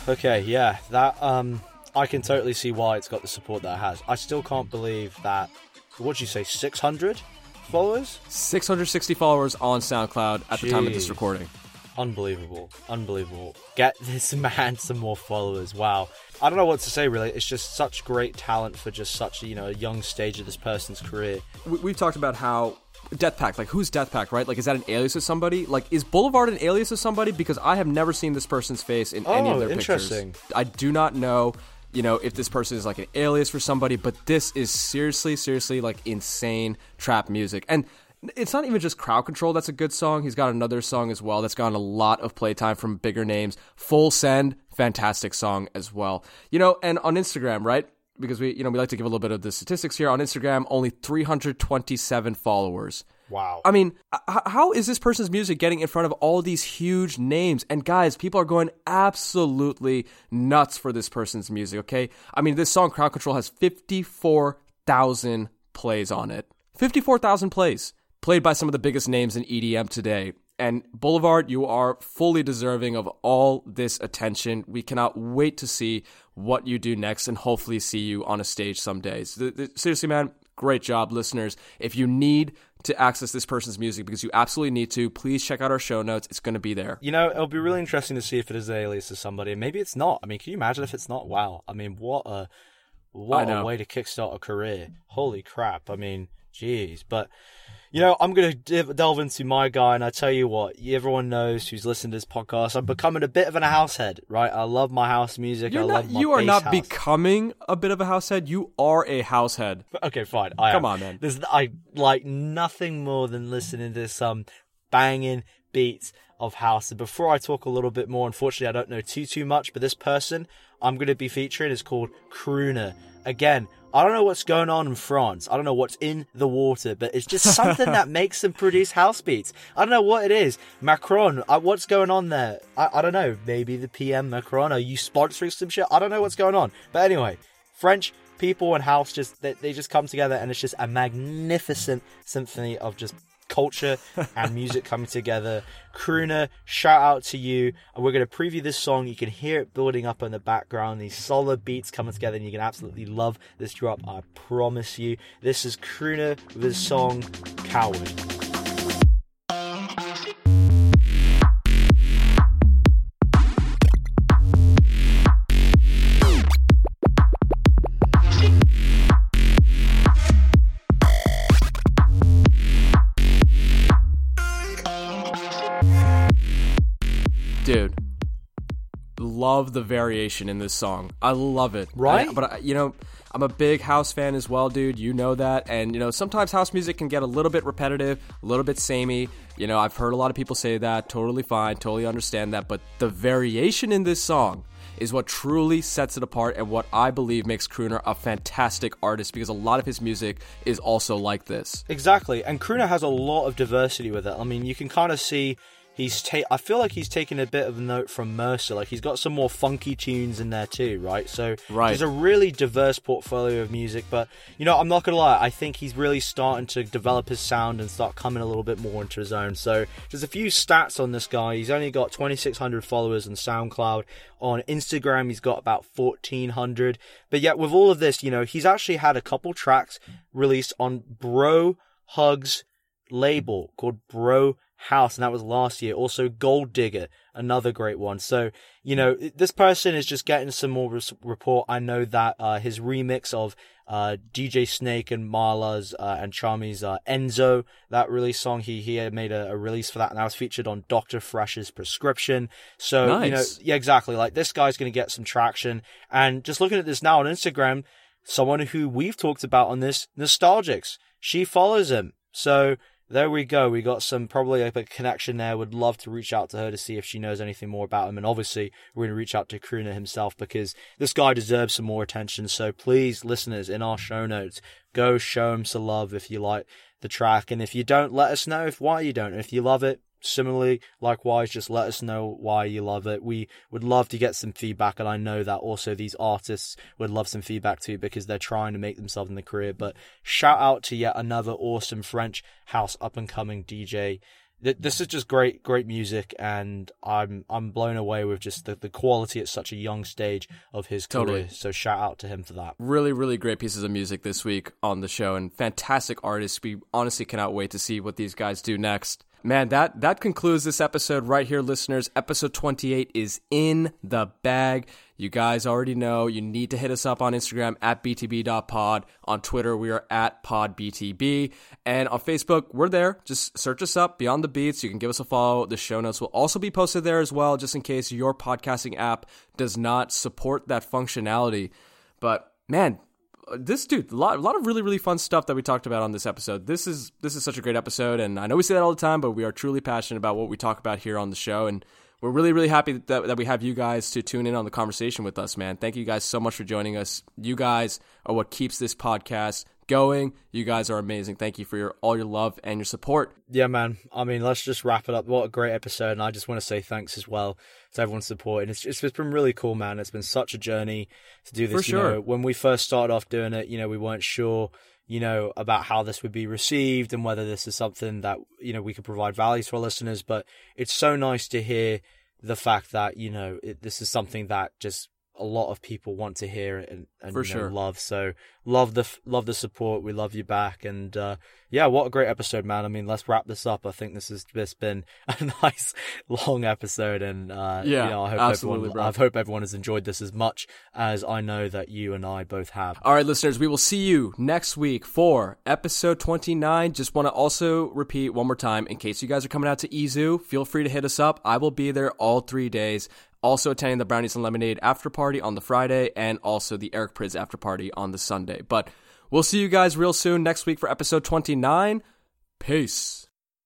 Okay, yeah. That um I can totally see why it's got the support that it has. I still can't believe that what'd you say, six hundred followers? 660 followers on SoundCloud at the time of this recording. Unbelievable. Unbelievable. Get this man some more followers. Wow. I don't know what to say really. It's just such great talent for just such you know, a young stage of this person's career. we've talked about how Death Pact, like who's Death Pact, right? Like, is that an alias of somebody? Like, is Boulevard an alias of somebody? Because I have never seen this person's face in any of Oh, their interesting. pictures. I do not know, you know, if this person is like an alias for somebody, but this is seriously, seriously like insane trap music. And it's not even just crowd control that's a good song. He's got another song as well that's gotten a lot of playtime from bigger names. Full Send, fantastic song as well. You know, and on Instagram, right? Because we, you know, we like to give a little bit of the statistics here. On Instagram, only 327 followers. Wow. I mean, how is this person's music getting in front of all these huge names? And guys, people are going absolutely nuts for this person's music, okay? I mean, this song, Crowd Control, has 54,000 plays on it. 54,000 plays. Played by some of the biggest names in EDM today. And Boulevard, you are fully deserving of all this attention. We cannot wait to see what you do next and hopefully see you on a stage some days. Seriously, man, great job, listeners. If you need to access this person's music because you absolutely need to, please check out our show notes. It's going to be there. You know, it'll be really interesting to see if it is an alias to somebody. Maybe it's not. I mean, can you imagine if it's not? Wow. I mean, what a what a way to kickstart a career. Holy crap. I mean, jeez. But you know, I'm going to delve into my guy, and I tell you what, everyone knows who's listened to this podcast. I'm becoming a bit of a househead, right? I love my house music. You're I not, love my you are not house. becoming a bit of a househead. You are a househead. Okay, fine. I Come am. on, man. There's I like nothing more than listening to some banging beats of house. And before I talk a little bit more, unfortunately, I don't know too too much, but this person I'm going to be featuring is called Crooner. Again, I don't know what's going on in France. I don't know what's in the water, but it's just something that makes them produce house beats. I don't know what it is. Macron, uh, what's going on there? I, I don't know. Maybe the PM Macron, are you sponsoring some shit? I don't know what's going on. But anyway, French people and house just they, they just come together and it's just a magnificent symphony of just culture and music coming together. Crooner, shout out to you. And we're going to preview this song. You can hear it building up in the background, these solid beats coming together, and you can absolutely love this drop. I promise you. This is Crooner with his song Coward. Love the variation in this song. I love it. Right? I- but, I, you know, I'm a big house fan as well, dude. You know that. And, you know, sometimes house music can get a little bit repetitive, a little bit samey. You know, I've heard a lot of people say that. Totally fine. Totally understand that. But the variation in this song is what truly sets it apart and what I believe makes Crooner a fantastic artist because a lot of his music is also like this. Exactly, and Crooner has a lot of diversity with it. I mean, you can kind of see he's ta- I feel like he's taken a bit of a note from Mercer. Like he's got some more funky tunes in there too, right? So Right. there's a really diverse portfolio of music. But you know, I'm not gonna lie, I think he's really starting to develop his sound and start coming a little bit more into his own. So there's a few stats on this guy. He's only got 2,600 followers on SoundCloud. On Instagram, he's got about 1,400. But yet, with all of this, you know, he's actually had a couple tracks released on Bro Hugs label called Bro House, and that was last year. Also, Gold Digger, another great one. So, you know, this person is just getting some more res- report. I know that uh, his remix of uh, DJ Snake and Marla's uh, and Charmy's uh, Enzo, that release song, he he made a, a release for that, and that was featured on Dr. Fresch's prescription. So, you know, yeah, exactly. Like this guy's going to get some traction. And just looking at this now on Instagram, someone who we've talked about on this, Nostalgix, she follows him. So there we go. We got some probably a connection there. Would love to reach out to her to see if she knows anything more about him. And obviously, we're going to reach out to Kruna himself because this guy deserves some more attention. So please, listeners, in our show notes, go show him some love if you like the track. And if you don't, let us know if why you don't. If you love it, similarly, likewise, just let us know why you love it. We would love to get some feedback, and I know that also these artists would love some feedback too because they're trying to make themselves in the career. But shout out to yet another awesome French house up and coming DJ. This is just great, great music, and I'm I'm blown away with just the, the quality at such a young stage of his career. Totally. So shout out to him for that. really, really great pieces of music this week on the show and fantastic artists. We honestly cannot wait to see what these guys do next. Man, that that concludes this episode right here, listeners. Episode 28 is in the bag. You guys already know you need to hit us up on Instagram at btb.pod. On Twitter, we are at podbtb. And on Facebook, we're there. Just search us up, Beyond the Beats. You can give us a follow. The show notes will also be posted there as well, just in case your podcasting app does not support that functionality. But man, this dude, a lot, a lot of really, really fun stuff that we talked about on this episode. This is this is such a great episode, and I know we say that all the time, but we are truly passionate about what we talk about here on the show, and we're really, really happy that, that we have you guys to tune in on the conversation with us, man. Thank you guys so much for joining us. You guys are what keeps this podcast going. You guys are amazing. Thank you for your all your love and your support. Yeah, man. I mean, let's just wrap it up. What a great episode. And I just want to say thanks as well to everyone's support. And it's, it's, it's been really cool, man. It's been such a journey to do this. For You know, sure. when we first started off doing it, you know, we weren't sure, you know, about how this would be received and whether this is something that, you know, we could provide value to our listeners. But it's so nice to hear the fact that, you know, it, this is something that just a lot of people want to hear and, and For you know, sure. love. So love the love the support. We love you back, and uh, yeah, what a great episode, man. I mean, let's wrap this up. I think this has just been a nice long episode, and uh, Yeah, you know, I hope absolutely, everyone, bro. I hope everyone has enjoyed this as much as I know that you and I both have. All right, listeners, we will see you next week for episode 29. Just want to also repeat one more time in case you guys are coming out to Izu, feel free to hit us up. I will be there all three days. Also attending the Brownies and Lemonade after party on the Friday and also the Eric Prydz after party on the Sunday. But we'll see you guys real soon next week for episode 29. Peace.